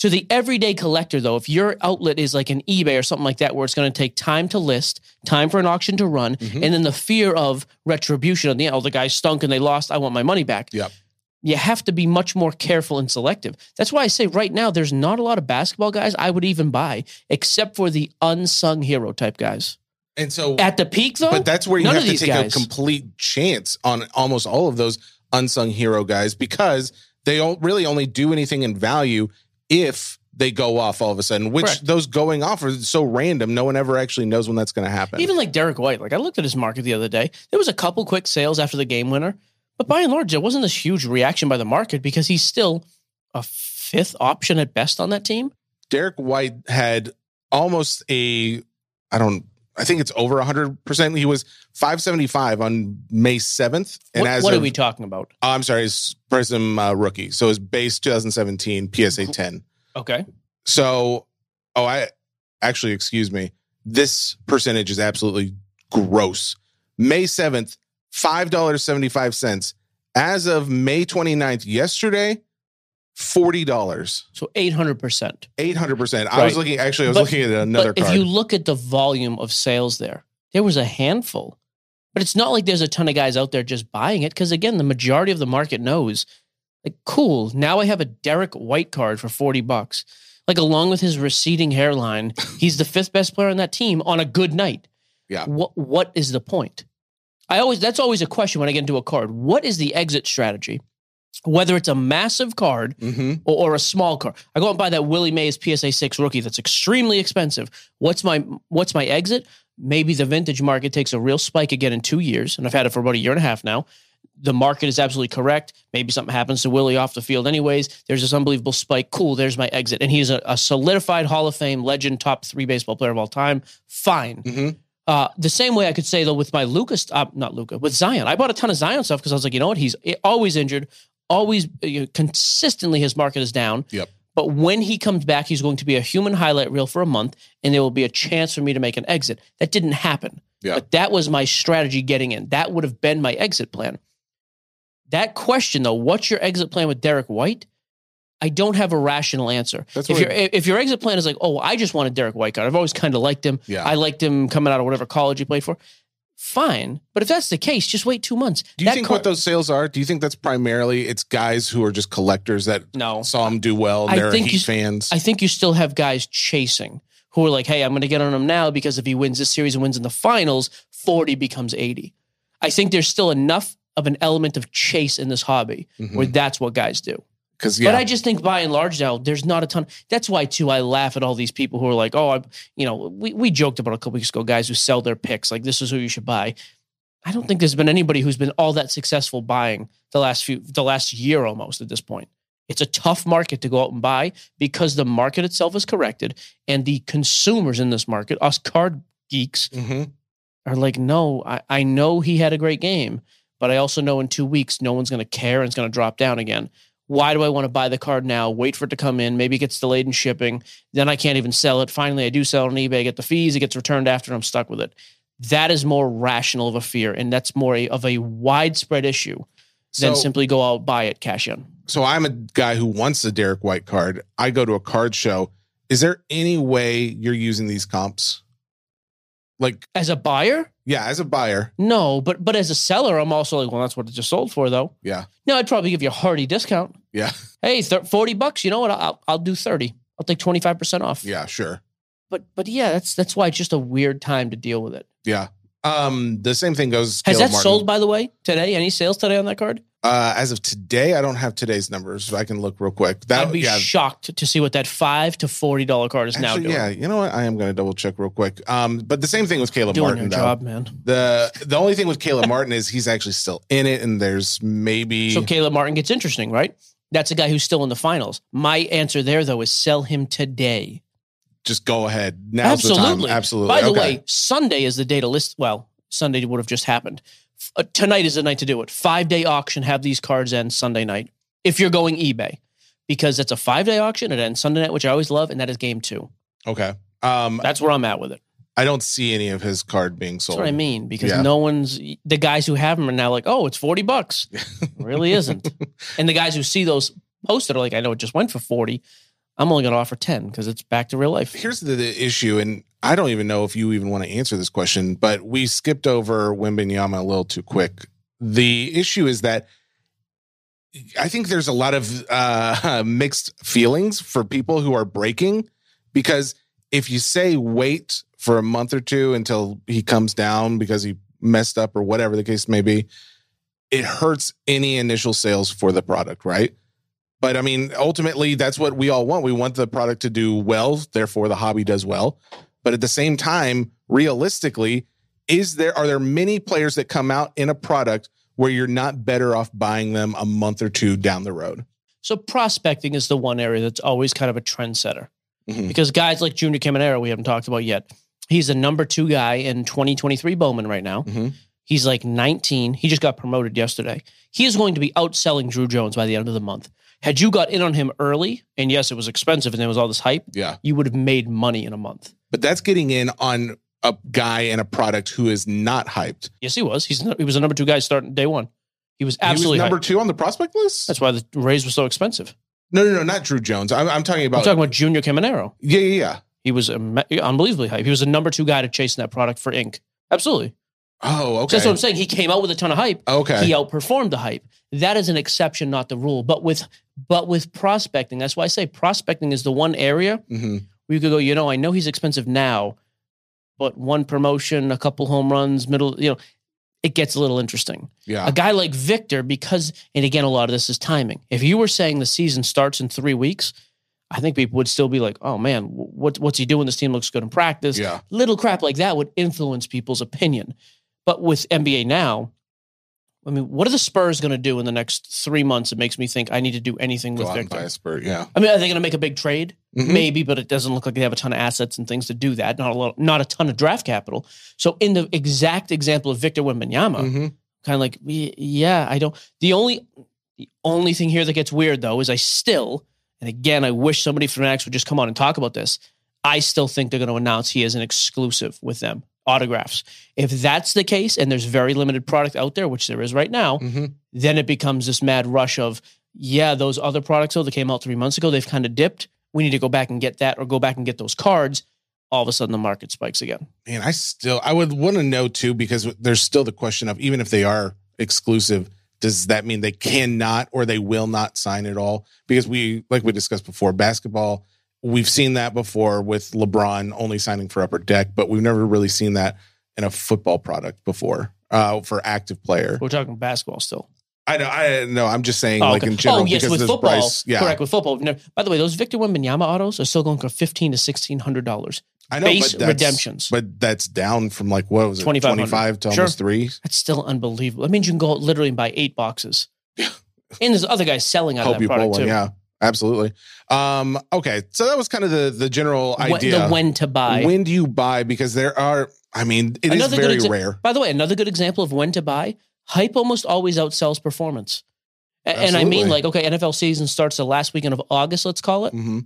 Speaker 3: To the everyday collector, though, if your outlet is like an eBay or something like that, where it's going to take time to list, time for an auction to run,
Speaker 4: Mhm.
Speaker 3: and then the fear of retribution on the end, oh, the guy stunk and they lost, I want my money back.
Speaker 4: Yep.
Speaker 3: You have to be much more careful and selective. That's why I say right now, there's not a lot of basketball guys I would even buy, except for the unsung hero type guys.
Speaker 4: And so,
Speaker 3: At the peak, though,
Speaker 4: but that's where you have to take
Speaker 3: guys.
Speaker 4: a complete chance on almost all of those unsung hero guys because they don't really only do anything in value if they go off all of a sudden. Which
Speaker 3: Correct.
Speaker 4: those going off are so random. No one ever actually knows when that's going to happen.
Speaker 3: Even like Derrick White, like I looked at his market the other day. There was a couple quick sales after the game winner, but by and large, there wasn't this huge reaction by the market because he's still a fifth option at best on that team.
Speaker 4: Derrick White had almost a, I don't, I think it's over 100%. He was 575 on May 7th. And
Speaker 3: What,
Speaker 4: as
Speaker 3: what
Speaker 4: of,
Speaker 3: are we talking about?
Speaker 4: oh, I'm sorry, it's Prism uh, rookie. So his base 2017 PSA 10.
Speaker 3: Okay.
Speaker 4: So, oh, I actually, excuse me. This percentage is absolutely gross. May 7th, $5.75. As of May 29th, yesterday, forty dollars,
Speaker 3: So 800%.
Speaker 4: eight hundred percent. I was looking. Actually, I was
Speaker 3: But-
Speaker 4: looking at another
Speaker 3: but
Speaker 4: card.
Speaker 3: if you look at the volume of sales there, there was a handful. But it's not like there's a ton of guys out there just buying it because again, the majority of the market knows, like, cool. Now I have a Derrick White card for forty bucks. Like, along with his receding hairline, he's the fifth best player on that team on a good night.
Speaker 4: Yeah.
Speaker 3: What What is the point? I always that's always a question when I get into a card. What is the exit strategy? Whether it's a massive card
Speaker 4: Mhm.
Speaker 3: or, or a small card. I go and buy that Willie Mays PSA six rookie that's extremely expensive. What's my what's my exit? Maybe the vintage market takes a real spike again in two years, and I've had it for about a year and a half now. The market is absolutely correct. Maybe something happens to Willie off the field, anyways. There's this unbelievable spike. Cool, there's my exit, and he's a, a solidified Hall of Fame legend, top three baseball player of all time. Fine.
Speaker 4: Mhm.
Speaker 3: Uh, the same way I could say though with my Lucas, uh, not Luca, with Zion, I bought a ton of Zion stuff because I was like, you know what, he's always injured, always uh, you know, consistently his market is down.
Speaker 4: Yep.
Speaker 3: But when he comes back, he's going to be a human highlight reel for a month, and there will be a chance for me to make an exit. That didn't happen.
Speaker 4: Yeah.
Speaker 3: But that was my strategy getting in. That would have been my exit plan. That question though, what's your exit plan with Derrick White? I don't have a rational answer.
Speaker 4: That's
Speaker 3: if your if your exit plan is like, oh, I just wanted Derrick White card. I've always kind of liked him.
Speaker 4: Yeah.
Speaker 3: I liked him coming out of whatever college he played for. Fine, but if that's the case, just wait two months.
Speaker 4: Do you
Speaker 3: That
Speaker 4: think
Speaker 3: card-
Speaker 4: what those sales are? Do you think that's primarily it's guys who are just collectors that
Speaker 3: No.
Speaker 4: saw him do well?
Speaker 3: I
Speaker 4: they're
Speaker 3: think
Speaker 4: Heat
Speaker 3: you-
Speaker 4: fans.
Speaker 3: I think you still have guys chasing who are like, hey, I'm going to get on him now because if he wins this series and wins in the finals, 40 becomes 80. I think there's still enough of an element of chase in this hobby mm-hmm. where that's what guys do.
Speaker 4: Because yeah,
Speaker 3: But I just think by and large now, there's not a ton. That's why too I laugh at all these people who are like, oh, I'm, you know, we, we joked about a couple weeks ago, guys who sell their picks like this is who you should buy. I don't think there's been anybody who's been all that successful buying the last few, the last year almost at this point. It's a tough market to go out and buy because the market itself is corrected and the consumers in this market, us card geeks,
Speaker 4: Mhm.
Speaker 3: are like, no, I, I know he had a great game, but I also know in two weeks no one's going to care and it's going to drop down again. Why do I want to buy the card now? Wait for it to come in. Maybe it gets delayed in shipping. Then I can't even sell it. Finally, I do sell it on eBay. I get the fees. It gets returned after. and I'm stuck with it. That is more rational of a fear, and that's more a, of a widespread issue than
Speaker 4: So-
Speaker 3: simply go out buy it cash in.
Speaker 4: so I'm a guy who wants a Derrick White card. I go to a card show. Is there any way you're using these comps? Like,
Speaker 3: As a buyer,
Speaker 4: yeah, as a buyer,
Speaker 3: no, but but as a seller, I'm also like, well, that's what it just sold for, though.
Speaker 4: yeah,
Speaker 3: No, I'd probably give you a hearty discount.
Speaker 4: yeah,
Speaker 3: Hey, thir- forty bucks. You know what? I'll I'll do thirty. I'll take twenty five percent off.
Speaker 4: yeah, sure,
Speaker 3: But but yeah, that's that's why it's just a weird time to deal with it.
Speaker 4: yeah. Um, the same thing goes.
Speaker 3: Has that
Speaker 4: Martin.
Speaker 3: sold by the way today? Any sales today on that card?
Speaker 4: Uh, as of today, I don't have today's numbers. I can look real quick. That
Speaker 3: I'd be
Speaker 4: yeah,
Speaker 3: shocked to see what that five to forty dollar card is now doing.
Speaker 4: yeah. You know what? I am going to double check real quick. Um, but the same thing with Caleb
Speaker 3: doing
Speaker 4: Martin.
Speaker 3: your job, man.
Speaker 4: The the only thing with Caleb Martin is he's actually still in it, and there's maybe
Speaker 3: So Caleb Martin gets interesting, right? That's a guy who's still in the finals. My answer there though is sell him today.
Speaker 4: just go ahead. Now's
Speaker 3: Absolutely,
Speaker 4: the time. Absolutely.
Speaker 3: By the
Speaker 4: Okay.
Speaker 3: way, Sunday is the day to list. Well, Sunday would have just happened. Uh, tonight is the night to do it. Five day auction. Have these cards end Sunday night if you're going eBay, because it's a five day auction. It ends Sunday night, which I always love, and that is game two.
Speaker 4: okay. Um,
Speaker 3: That's where I'm at with it.
Speaker 4: I don't see any of his card being sold.
Speaker 3: That's what I mean because
Speaker 4: Yeah.
Speaker 3: no one's the guys who have them are now like, oh, it's forty bucks. It really isn't. and the guys who see those posted are like, I know it just went for forty. I'm only going to offer ten because it's back to real life.
Speaker 4: Here's the, the issue, and I don't even know if you even want to answer this question, but we skipped over Wembanyama a little too quick. The issue is that I think there's a lot of uh, mixed feelings for people who are breaking because if you say wait for a month or two until he comes down because he messed up or whatever the case may be, it hurts any initial sales for the product, right? But I mean, ultimately, that's what we all want. We want the product to do well, therefore the hobby does well. But at the same time, realistically, is there are there many players that come out in a product where you're not better off buying them a month or two down the road?
Speaker 3: So prospecting is the one area that's always kind of a trendsetter
Speaker 4: Mhm.
Speaker 3: because guys like Junior Caminero, we haven't talked about yet. He's the number two guy in 2023 Bowman right now.
Speaker 4: Mhm.
Speaker 3: He's like 19. He just got promoted yesterday. He is going to be outselling Druw Jones by the end of the month. Had you got in on him early, and yes, it was expensive and there was all this hype,
Speaker 4: Yeah.
Speaker 3: you would have made money in a month.
Speaker 4: But that's getting in on a guy and a product who is not hyped.
Speaker 3: Yes, he was. He's he was the number two guy starting day one. He was absolutely
Speaker 4: he was number
Speaker 3: hyped.
Speaker 4: two on the prospect list.
Speaker 3: That's why the Rays were so expensive.
Speaker 4: No, no, no, not Druw Jones. I'm, I'm talking
Speaker 3: I'm
Speaker 4: about.
Speaker 3: talking about Junior Caminero.
Speaker 4: yeah, yeah, yeah.
Speaker 3: He was im- unbelievably hype. He was the number two guy to chasing that product for Inc. Absolutely.
Speaker 4: Oh,
Speaker 3: So
Speaker 4: okay.
Speaker 3: that's what I'm saying. He came out with a ton of hype.
Speaker 4: Okay.
Speaker 3: He outperformed the hype. That is an exception, not the rule. But with but with prospecting, that's why I say prospecting is the one area
Speaker 4: hmm
Speaker 3: you could go, you know, I know he's expensive now, but one promotion, a couple home runs, middle, you know, it gets a little interesting.
Speaker 4: Yeah.
Speaker 3: A guy like Victor, because, and again, a lot of this is timing. If you were saying the season starts in three weeks, I think people would still be like, oh man, what, what's he doing? This team looks good in practice.
Speaker 4: Yeah.
Speaker 3: Little crap like that would influence people's opinion. But with NBA now, I mean, what are the Spurs going to do in the next three months? It makes me think I need to do anything
Speaker 4: Go
Speaker 3: with
Speaker 4: out and buy
Speaker 3: Victor.
Speaker 4: a spurt. Yeah.
Speaker 3: I mean, are they going to make a big trade?
Speaker 4: Mhm.
Speaker 3: Maybe, but it doesn't look like they have a ton of assets and things to do that. Not a lot, not a ton of draft capital. So, in the exact example of Victor Wembanyama,
Speaker 4: Mhm.
Speaker 3: kind of like, y- yeah, I don't. The only, the only thing here that gets weird though is I still, and again, I wish somebody from Fanatics would just come on and talk about this. I still think they're going to announce he is an exclusive with them autographs. If that's the case, and there's very limited product out there, which there is right now,
Speaker 4: Mhm.
Speaker 3: then it becomes this mad rush of, yeah, those other products though that came out three months ago, they've kind of dipped. We need to go back and get that, or go back and get those cards. All of a sudden, the market spikes again.
Speaker 4: Man, I still I would want to know too because there's still the question of even if they are exclusive, does that mean they cannot or they will not sign at all? Because we like we discussed before, basketball, we've seen that before with LeBron only signing for upper deck, but we've never really seen that in a football product before uh, for active player.
Speaker 3: We're talking basketball still.
Speaker 4: I know, I know. I'm just saying,
Speaker 3: Oh,
Speaker 4: like
Speaker 3: okay.
Speaker 4: in general,
Speaker 3: oh yes, with football,
Speaker 4: price, yeah,
Speaker 3: correct. With football, no, by the way, those Victor Wembanyama autos are still going for fifteen to sixteen hundred dollars.
Speaker 4: I know,
Speaker 3: base
Speaker 4: but that's,
Speaker 3: redemptions.
Speaker 4: but that's down from like what was it, 25 to
Speaker 3: Sure.
Speaker 4: almost three.
Speaker 3: That's still unbelievable. That means you can go literally and buy eight boxes. and there's other guys selling out
Speaker 4: Hope
Speaker 3: of
Speaker 4: you
Speaker 3: that
Speaker 4: pull
Speaker 3: product
Speaker 4: one,
Speaker 3: too.
Speaker 4: yeah, absolutely. Um, okay, so that was kind of the the general
Speaker 3: When-
Speaker 4: idea.
Speaker 3: the when to buy.
Speaker 4: When do you buy? Because there are, I mean, it is
Speaker 3: Another good
Speaker 4: very
Speaker 3: exa-
Speaker 4: rare.
Speaker 3: By the way, another good example of when to buy. Hype almost always outsells performance. A- And I mean, like, okay, NFL season starts the last weekend of August, let's call it.
Speaker 4: hmm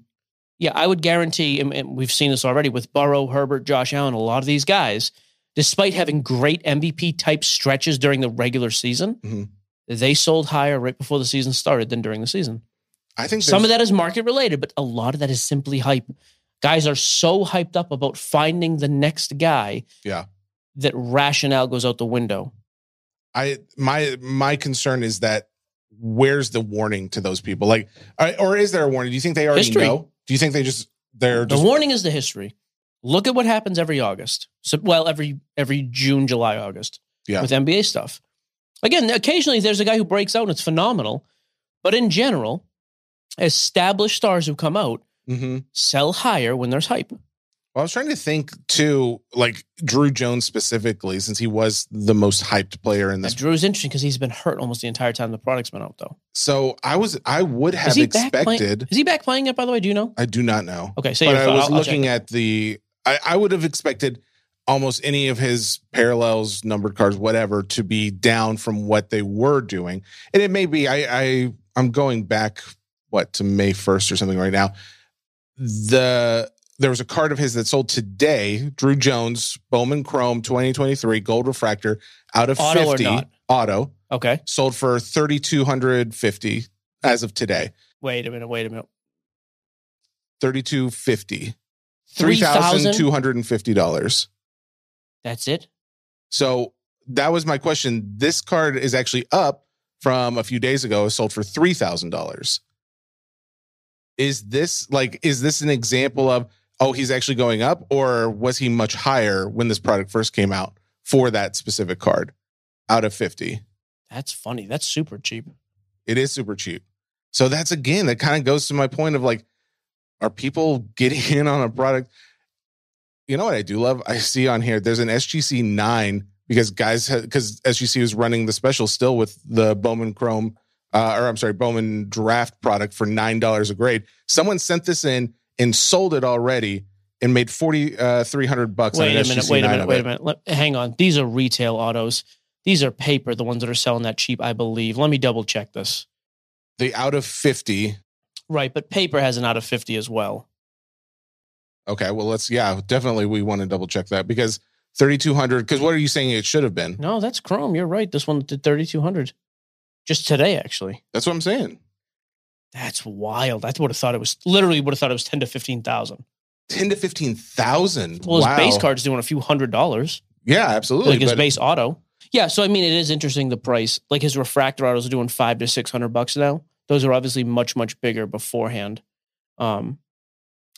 Speaker 3: Yeah, I would guarantee, and we've seen this already with Burrow, Herbert, Josh Allen, a lot of these guys, despite having great MVP type stretches during the regular season,
Speaker 4: Mhm.
Speaker 3: they sold higher right before the season started than during the season.
Speaker 4: I think
Speaker 3: Some of that is market related, but a lot of that is simply hype. Guys are so hyped up about finding the next guy
Speaker 4: Yeah.
Speaker 3: that rationale goes out the window.
Speaker 4: I my my concern is that where's the warning to those people? Like, or is there a warning? Do you think they already
Speaker 3: History.
Speaker 4: know? Do you think they just they're
Speaker 3: The warning is the history. Look at what happens every August. So, well, every every June, July, August
Speaker 4: Yeah.
Speaker 3: with NBA stuff. Again, occasionally there's a guy who breaks out and it's phenomenal, but in general, established stars who come out
Speaker 4: Mhm.
Speaker 3: sell higher when there's hype.
Speaker 4: Well, I was trying to think too, like Druw Jones specifically, since he was the most hyped player in
Speaker 3: Now,
Speaker 4: this.
Speaker 3: Druw's interesting because he's been hurt almost the entire time the product's been out, though.
Speaker 4: So I was, I would have
Speaker 3: is he back playing?
Speaker 4: expected.
Speaker 3: Is he back playing it? By the way, do you know?
Speaker 4: I do not know.
Speaker 3: Okay, so
Speaker 4: but I was
Speaker 3: I'll- I'll
Speaker 4: looking at the. I, I would have expected almost any of his parallels, numbered cards, whatever, to be down from what they were doing, and it may be. I, I I'm going back what to May first or something right now. The there was a card of his that sold today. Druw Jones, Bowman Chrome, 2023 Gold Refractor, out of
Speaker 3: Auto or
Speaker 4: 50
Speaker 3: not?
Speaker 4: auto,
Speaker 3: Okay,
Speaker 4: sold for 3,250 as of today.
Speaker 3: wait a minute. Wait a minute.
Speaker 4: 3250. $3,250.
Speaker 3: That's it.
Speaker 4: So that was my question. This card is actually up from a few days ago, It sold for $3,000. Is this like, is this an example of, oh, he's actually going up, or was he much higher when this product first came out for that specific card out of 50?
Speaker 3: That's funny. That's super cheap.
Speaker 4: It is super cheap. So that's again, that kind of goes to my point of like, are people getting in on a product? You know what I do love? I see on here there's an SGC nine because guys because SGC was running the special still with the Bowman Chrome, uh, or I'm sorry, Bowman Draft product for nine dollars a grade. Someone sent this in and sold it already and made forty uh, three hundred bucks.
Speaker 3: Wait a minute. Wait a minute. Wait
Speaker 4: it.
Speaker 3: a minute. Let, hang on. These are retail autos. These are paper. The ones that are selling that cheap, I believe. Let me double check this.
Speaker 4: The out of fifty.
Speaker 3: Right, but paper has an out of fifty as well.
Speaker 4: Okay, well let's yeah, definitely we want to double check that because thirty two hundred. Because what are you saying it should have been?
Speaker 3: No, that's Chrome. You're right. This one did thirty two hundred. Just today, actually.
Speaker 4: That's what I'm saying.
Speaker 3: That's wild. I would have thought it was literally would have thought it was ten to fifteen thousand.
Speaker 4: Ten to fifteen thousand.
Speaker 3: Well, his
Speaker 4: wow.
Speaker 3: base card's doing a few hundred dollars.
Speaker 4: Yeah, absolutely.
Speaker 3: Like his
Speaker 4: but-
Speaker 3: base auto. Yeah, so I mean, it is interesting the price. Like his refractor autos are doing five to six hundred bucks now. Those are obviously much much bigger beforehand. Um,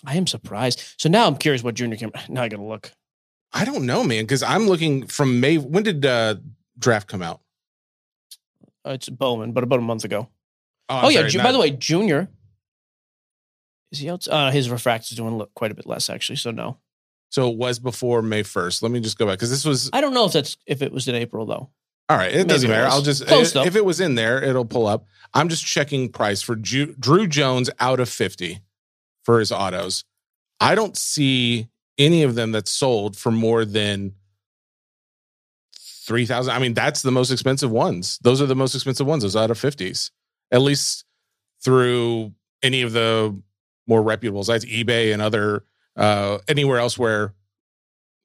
Speaker 3: I am surprised. So now I'm curious what junior came. Now I gotta look.
Speaker 4: I don't know, man, because I'm looking from May. When did uh, draft come out?
Speaker 3: Uh, it's Bowman, but about a month ago.
Speaker 4: I'm
Speaker 3: Oh, yeah.
Speaker 4: sorry,
Speaker 3: Ju-
Speaker 4: not-
Speaker 3: by the way, Junior is he out? Uh, his refractor's doing lo- quite a bit less actually. So no,
Speaker 4: So it was before May 1st. Let me just go back because this was
Speaker 3: I don't know if that's if it was in April though.
Speaker 4: all right. It
Speaker 3: Maybe
Speaker 4: doesn't matter.
Speaker 3: was.
Speaker 4: I'll just
Speaker 3: Close,
Speaker 4: if, if it was in there, it'll pull up. I'm just checking price for Ju- Druw Jones out of 50 for his autos. I don't see any of them that's sold for more than 3000 I mean, that's the most expensive ones. Those are the most expensive ones, those out of 50s. At least through any of the more reputable sites, eBay and other uh anywhere else where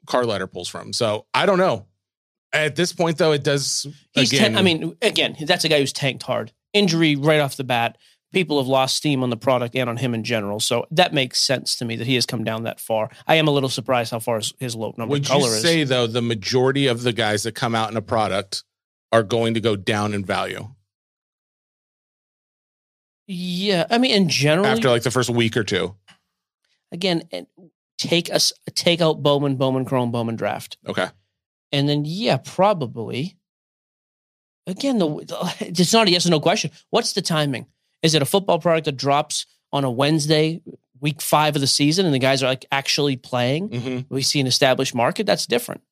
Speaker 4: Card Ladder pulls from. So I don't know. At this point, though, it does.
Speaker 3: He's
Speaker 4: again,
Speaker 3: tan- I mean, again, that's a guy who's tanked hard. Injury right off the bat. People have lost steam on the product and on him in general. So that makes sense to me that he has come down that far. I am a little surprised how far his, his low number
Speaker 4: would you
Speaker 3: color is.
Speaker 4: say though the majority of the guys that come out in a product are going to go down in value
Speaker 3: yeah, I mean, in general,
Speaker 4: after like the first week or two?
Speaker 3: again, eh, take us take out Bowman, Bowman, Chrome, Bowman draft.
Speaker 4: Okay,
Speaker 3: And then, yeah, probably. Again, the it's not a yes or no question. What's the timing? Is it a football product that drops on a Wednesday, week five of the season, and the guys are like actually playing?
Speaker 4: Mhm.
Speaker 3: We see an established market. That's different.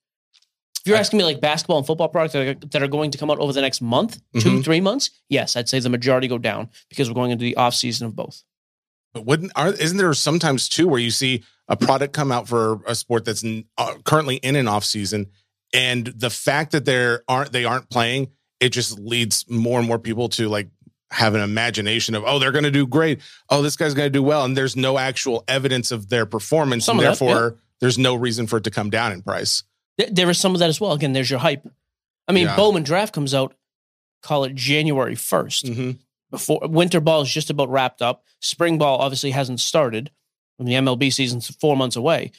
Speaker 3: If you're asking me like basketball and football products that are, that are going to come out over the next month, two,
Speaker 4: Mhm.
Speaker 3: three months, yes, I'd say the majority go down because we're going into the off season of both.
Speaker 4: but wouldn't are, isn't there sometimes too where you see a product come out for a sport that's uh, currently in an off season, and the fact that there aren't they aren't playing, it just leads more and more people to like have an imagination of oh they're going to do great, oh this guy's going to do well, and there's no actual evidence of their performance,
Speaker 3: Some
Speaker 4: and
Speaker 3: of that,
Speaker 4: therefore there's no reason for it to come down in price.
Speaker 3: Th- There is some of that as well. Again, there's your hype. I mean,
Speaker 4: Yeah.
Speaker 3: Bowman draft comes out, call it January 1st.
Speaker 4: Mm-hmm.
Speaker 3: before winter ball is just about wrapped up. Spring ball obviously hasn't started. And the MLB season's four months away.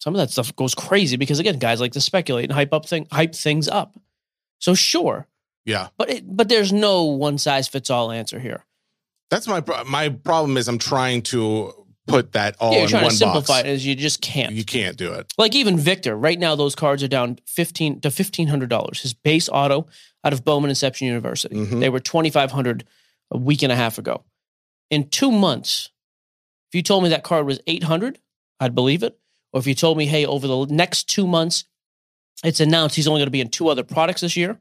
Speaker 3: Some of that stuff goes crazy because again, guys like to speculate and hype up thing hype things up. So sure,
Speaker 4: Yeah.
Speaker 3: but it, but there's no one size fits all answer here.
Speaker 4: That's my my problem is I'm trying to put that all
Speaker 3: yeah, you're
Speaker 4: in
Speaker 3: trying
Speaker 4: one
Speaker 3: to simplify
Speaker 4: box.
Speaker 3: it as you just can't.
Speaker 4: You can't do it.
Speaker 3: like even Victor, right now those cards are down fifteen to fifteen hundred dollars. His base auto out of Bowman Inception University.
Speaker 4: Mhm.
Speaker 3: They were twenty five hundred a week and a half ago. In two months, if you told me that card was eight hundred, I'd believe it. Or if you told me, hey, over the next two months, it's announced he's only going to be in two other products this year,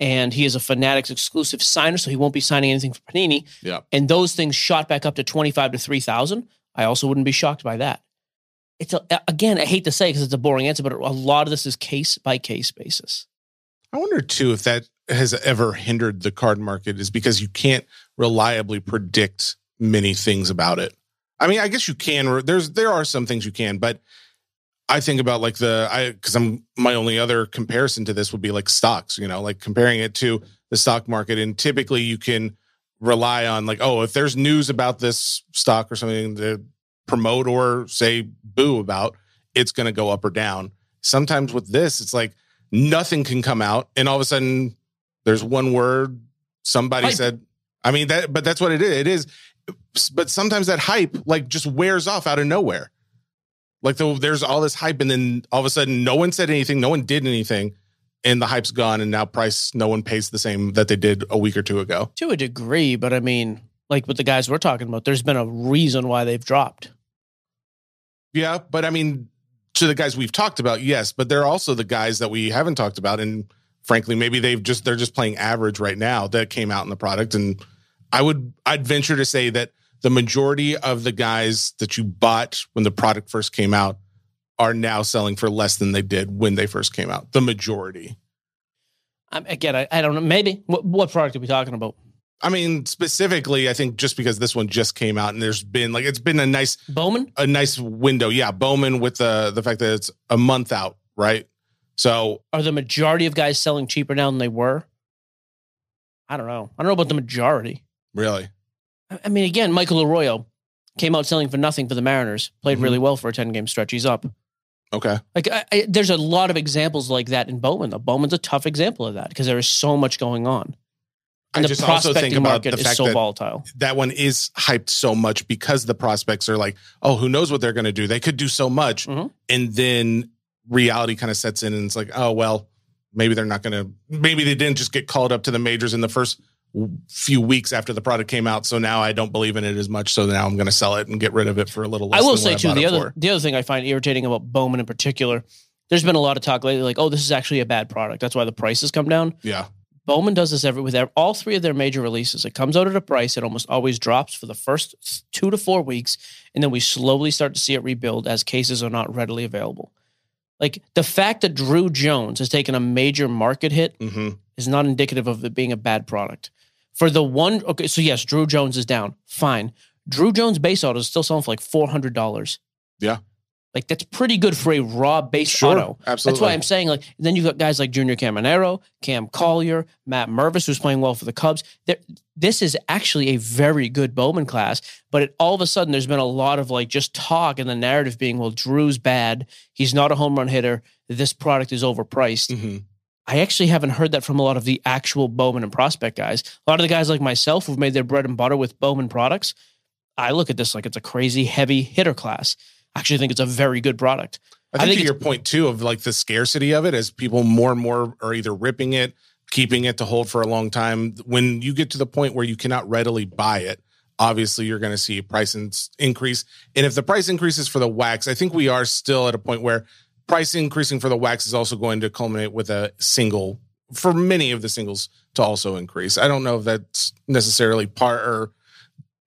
Speaker 3: and he is a Fanatics exclusive signer, so he won't be signing anything for Panini.
Speaker 4: Yeah.
Speaker 3: And those things shot back up to twenty five to three thousand. I also wouldn't be shocked by that. It's a, again, I hate to say because it's a boring answer, but a lot of this is case by case basis.
Speaker 4: I wonder too if that has ever hindered the card market is because you can't reliably predict many things about it. I mean, I guess you can. There's there are some things you can, but I think about like the I because I'm my only other comparison to this would be like stocks. You know, like comparing it to the stock market, and typically you can rely on like oh if there's news about this stock or something to promote or say boo about, it's going to go up or down. Sometimes with this, it's like nothing can come out and all of a sudden there's one word somebody
Speaker 3: Hype.
Speaker 4: said i mean that but that's what it is it is but sometimes that hype like just wears off out of nowhere like the, there's all this hype and then all of a sudden no one said anything no one did anything and the hype's gone and now price no one pays the same that they did a week or two ago
Speaker 3: To a degree, but I mean, like with the guys we're talking about, there's been a reason why they've dropped.
Speaker 4: yeah but i mean to the guys we've talked about yes but there are also the guys that we haven't talked about and frankly maybe they've just they're just playing average right now that came out in the product and i would i'd venture to say that the majority of the guys that you bought when the product first came out are now selling for less than they did when they first came out the majority
Speaker 3: Um, again, I, I don't know. Maybe what, what product are we talking about?
Speaker 4: i mean specifically i think just because this one just came out and there's been like it's been a nice
Speaker 3: Bowman.
Speaker 4: a nice window yeah bowman with the the fact that it's a month out right so
Speaker 3: Are the majority of guys selling cheaper now than they were? I don't know. I don't know about the majority.
Speaker 4: really
Speaker 3: I mean, again, Michael Arroyo came out selling for nothing for the Mariners, played
Speaker 4: Mhm.
Speaker 3: really well for a 10 game stretch. He's up.
Speaker 4: Okay.
Speaker 3: Like, I, I, there's a lot of examples like that in Bowman, though. Bowman's a tough example of that because there is so much going on.
Speaker 4: I
Speaker 3: And the
Speaker 4: just also think about
Speaker 3: market
Speaker 4: the
Speaker 3: is
Speaker 4: fact
Speaker 3: so
Speaker 4: that
Speaker 3: volatile.
Speaker 4: that one is hyped so much because the prospects are like, oh, who knows what they're going to do? They could do so much.
Speaker 3: Mhm.
Speaker 4: And then reality kind of sets in and it's like, oh, well, maybe they're not going to, maybe they didn't just get called up to the majors in the first few weeks after the product came out. So now I don't believe in it as much. So now I'm going to sell it and get rid of it for a little less.
Speaker 3: I will say too the other
Speaker 4: for.
Speaker 3: the other thing I find irritating about Bowman in particular. There's been a lot of talk lately, like, oh, this is actually a bad product. That's why the prices come down.
Speaker 4: Yeah.
Speaker 3: Bowman does this every with their, all three of their major releases. It comes out at a price. It almost always drops for the first two to four weeks, and then we slowly start to see it rebuild as cases are not readily available. Like the fact that Druw Jones has taken a major market hit
Speaker 4: hmm
Speaker 3: is not indicative of it being a bad product. For the one, okay, so yes, Druw Jones is down. Fine. Druw Jones base auto is still selling for like four hundred dollars.
Speaker 4: Yeah.
Speaker 3: like that's pretty good for a raw base
Speaker 4: Sure.
Speaker 3: auto.
Speaker 4: Absolutely.
Speaker 3: That's why I'm saying like. Then you've got guys like Junior Caminero, Cam Collier, Matt Mervis, who's playing well for the Cubs. There, this is actually a very good Bowman class, but it, all of a sudden there's been a lot of like just talk and the narrative being, well, Druw's bad. He's not a home run hitter. This product is overpriced.
Speaker 4: hmm
Speaker 3: I actually haven't heard that from a lot of the actual Bowman and prospect guys. A lot of the guys like myself who've made their bread and butter with Bowman products. I look at this like it's a crazy heavy hitter class. I actually think it's a very good product.
Speaker 4: I
Speaker 3: I
Speaker 4: think,
Speaker 3: think
Speaker 4: to your point too of like the scarcity of it as people more and more are either ripping it, keeping it to hold for a long time. When you get to the point where you cannot readily buy it, obviously you're going to see price increase. And if the price increases for the wax, I think we are still at a point where price increasing for the wax is also going to culminate with a single for many of the singles to also increase. I don't know if that's necessarily part or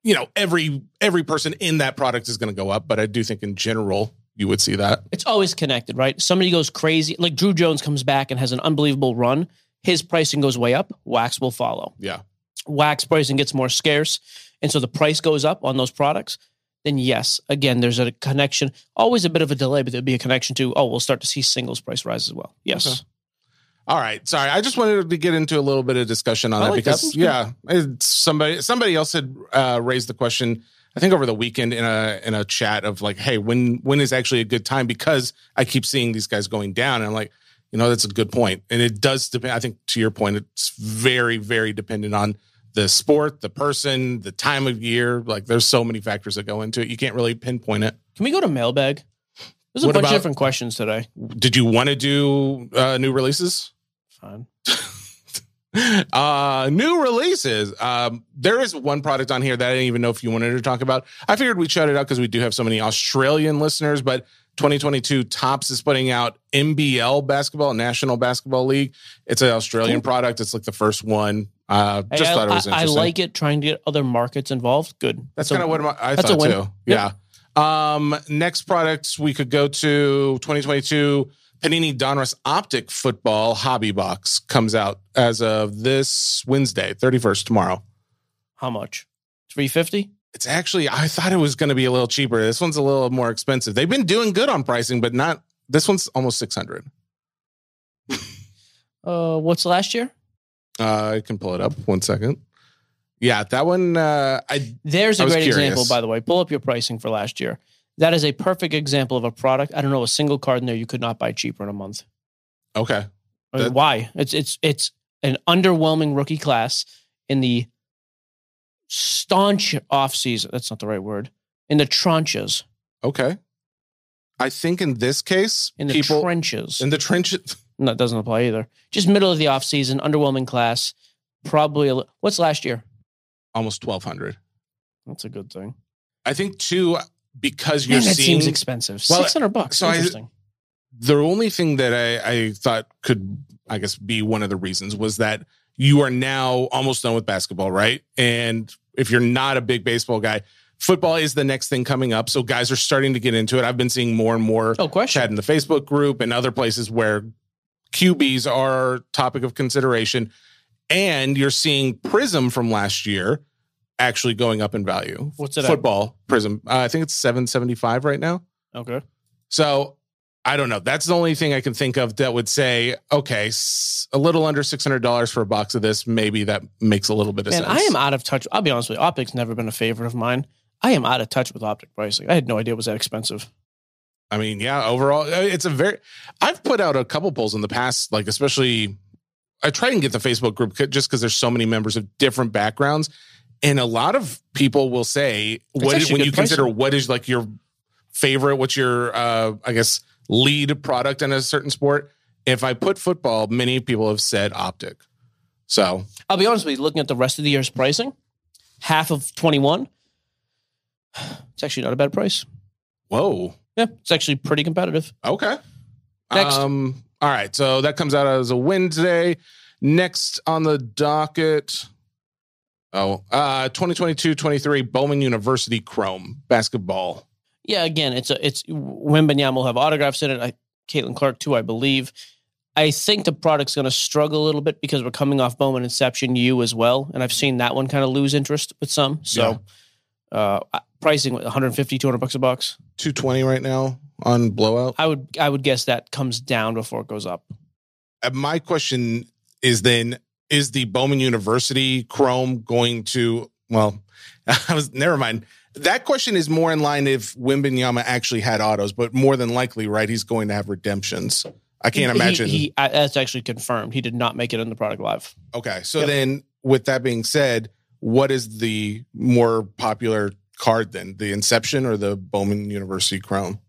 Speaker 4: you know every every person in that product is going to go up, but I do think in general you would see that.
Speaker 3: It's always connected, right? Somebody goes crazy, like Druw Jones comes back and has an unbelievable run. His pricing goes way up. Wax will follow.
Speaker 4: Yeah.
Speaker 3: wax pricing gets more scarce and so the price goes up on those products, then yes, again, there's a connection, always a bit of a delay, but there'd be a connection to, oh, we'll start to see singles price rise as well. Yes.
Speaker 4: Okay. All right. Sorry. I just wanted to get into a little bit of discussion on
Speaker 3: I
Speaker 4: that
Speaker 3: like
Speaker 4: because yeah, it's somebody somebody else had uh, raised the question I think over the weekend in a in a chat of like, hey, when when is actually a good time? Because I keep seeing these guys going down, and I'm like, you know, that's a good point, and it does depend. I think to your point, it's very very dependent on the sport, the person, the time of year. Like, there's so many factors that go into it. You can't really pinpoint it.
Speaker 3: Can we go to mailbag? There's a
Speaker 4: What
Speaker 3: bunch
Speaker 4: about-
Speaker 3: of different questions today.
Speaker 4: Did you want to do uh, new releases?
Speaker 3: Fine.
Speaker 4: uh new releases um there is one product on here that i didn't even know if you wanted to talk about i figured we'd shout it out because we do have so many australian listeners but 2022 topps is putting out nbl basketball national basketball league it's an australian product it's like the first one uh just
Speaker 3: I,
Speaker 4: thought it was
Speaker 3: I- I like it trying to get other markets involved. Good.
Speaker 4: that's kind of what my, i thought too yeah um next products we could go to 2022 Panini Donruss Optic Football Hobby Box comes out as of this Wednesday, 31st, tomorrow.
Speaker 3: How much? 350?
Speaker 4: It's actually, I thought it was going to be a little cheaper. This one's a little more expensive. They've been doing good on pricing, but not, this one's almost 600.
Speaker 3: Uh, what's last year?
Speaker 4: Uh, I can pull it up one second. Yeah, that one, uh, I,
Speaker 3: There's
Speaker 4: I
Speaker 3: a great
Speaker 4: curious.
Speaker 3: example, by the way. Pull up your pricing for last year. That is a perfect example of a product. I don't know a single card in there you could not buy cheaper in a month.
Speaker 4: okay.
Speaker 3: I mean,
Speaker 4: That-
Speaker 3: why? It's it's it's an underwhelming rookie class in the staunch off season. That's not the right word. In the tranches,
Speaker 4: Okay. I think in this case,
Speaker 3: in the
Speaker 4: people
Speaker 3: trenches.
Speaker 4: in the trenches,
Speaker 3: no, that doesn't apply either. Just middle of the off season, underwhelming class. Probably a, what's last year?
Speaker 4: almost 1200.
Speaker 3: That's a good thing.
Speaker 4: I think too, because you're
Speaker 3: Man, that
Speaker 4: seeing
Speaker 3: seems expensive.
Speaker 4: Well,
Speaker 3: Six hundred bucks.
Speaker 4: so I-
Speaker 3: Interesting.
Speaker 4: the only thing that I, I thought could, I guess, be one of the reasons was that you are now almost done with basketball, right? And if you're not a big baseball guy, football is the next thing coming up. So guys are starting to get into it. I've been seeing more and more
Speaker 3: oh, question.
Speaker 4: chat in the Facebook group and other places where QBs are topic of consideration. And you're seeing Prism from last year actually going up in value.
Speaker 3: What's it at?
Speaker 4: Football Prism. Uh, I think it's 775 right now.
Speaker 3: Okay.
Speaker 4: So I don't know. That's the only thing I can think of that would say, okay, a little under six hundred dollars for a box of this. Maybe that makes a little bit of
Speaker 3: Man,
Speaker 4: sense.
Speaker 3: I am out of touch. I'll be honest with you. Optic's never been a favorite of mine. I am out of touch with optic pricing. I had no idea it was that expensive.
Speaker 4: I mean, yeah, overall, uh, it's a very. I've put out a couple polls in the past, like especially. I try and get the Facebook group just because there's so many members of different backgrounds, and a lot of people will say, "What is,
Speaker 3: actually
Speaker 4: when you consider what is like your favorite? What's your, uh, I guess, lead product in a certain sport?" If I put football, many people have said optic. So
Speaker 3: I'll be honest with you. Looking at the rest of the year's pricing, half of twenty one, it's actually not a bad price.
Speaker 4: whoa,
Speaker 3: Yeah, it's actually pretty competitive.
Speaker 4: Okay.
Speaker 3: Next.
Speaker 4: Um, all right. So that comes out as a Wednesday. Next on the docket. Oh, uh, 2022-23 Bowman University Chrome basketball.
Speaker 3: Yeah, again, it's a it's Wembanyama will have autographs in it. I, Caitlin Clark too, I believe. I think the product's going to struggle a little bit because we're coming off Bowman Inception U as well, and I've seen that one kind of lose interest with some. So, uh, pricing 150, 200 bucks a box.
Speaker 4: 220 right now on blowout.
Speaker 3: I would I would guess that comes down before it goes up.
Speaker 4: Uh, my question is then is the Bowman University Chrome going to well I was never mind. That question is more in line if Wembanyama actually had autos, but more than likely, right, he's going to have redemptions. I can't
Speaker 3: He-
Speaker 4: imagine.
Speaker 3: He, I, that's actually confirmed. He did not make it in the product live.
Speaker 4: Okay. So
Speaker 3: Yep.
Speaker 4: then, with that being said, what is the more popular card then? The Inception or the Bowman University Chrome?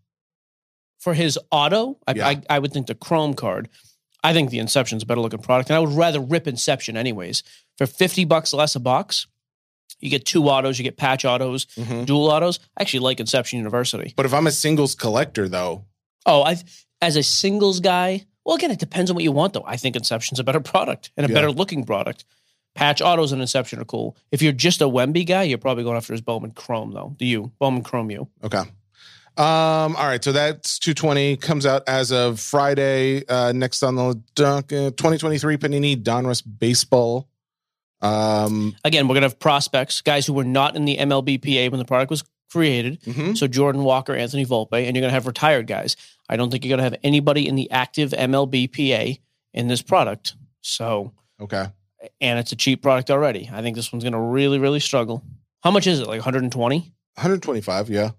Speaker 3: For his auto, I,
Speaker 4: Yeah.
Speaker 3: I, I would think the Chrome card. I think the Inception's a better looking product, and I would rather rip Inception anyways. For fifty bucks less a box, you get two autos, you get patch autos, mm-hmm. dual autos. I actually like Inception University.
Speaker 4: But if I'm a singles collector, though,
Speaker 3: Oh, I as a singles guy. Well, again, it depends on what you want, though. I think Inception's a better product and a
Speaker 4: Yeah.
Speaker 3: better looking product. Patch autos and Inception are cool. If you're just a Wemby guy, you're probably going after his Bowman Chrome, though. Do you Bowman Chrome you?
Speaker 4: okay. Um, all right, so that's 220 comes out as of Friday. Uh, next on the docket, 2023 Panini Donruss Baseball. Um,
Speaker 3: Again, we're gonna have prospects, guys who were not in the MLBPA when the product was created.
Speaker 4: mhm.
Speaker 3: So Jordan Walker, Anthony Volpe, and you're going to have retired guys. I don't think you're going to have anybody in the active MLBPA in this product. So,
Speaker 4: okay.
Speaker 3: And it's a cheap product already. I think this one's going to really, really struggle. How much is it? Like 120?
Speaker 4: 125, yeah.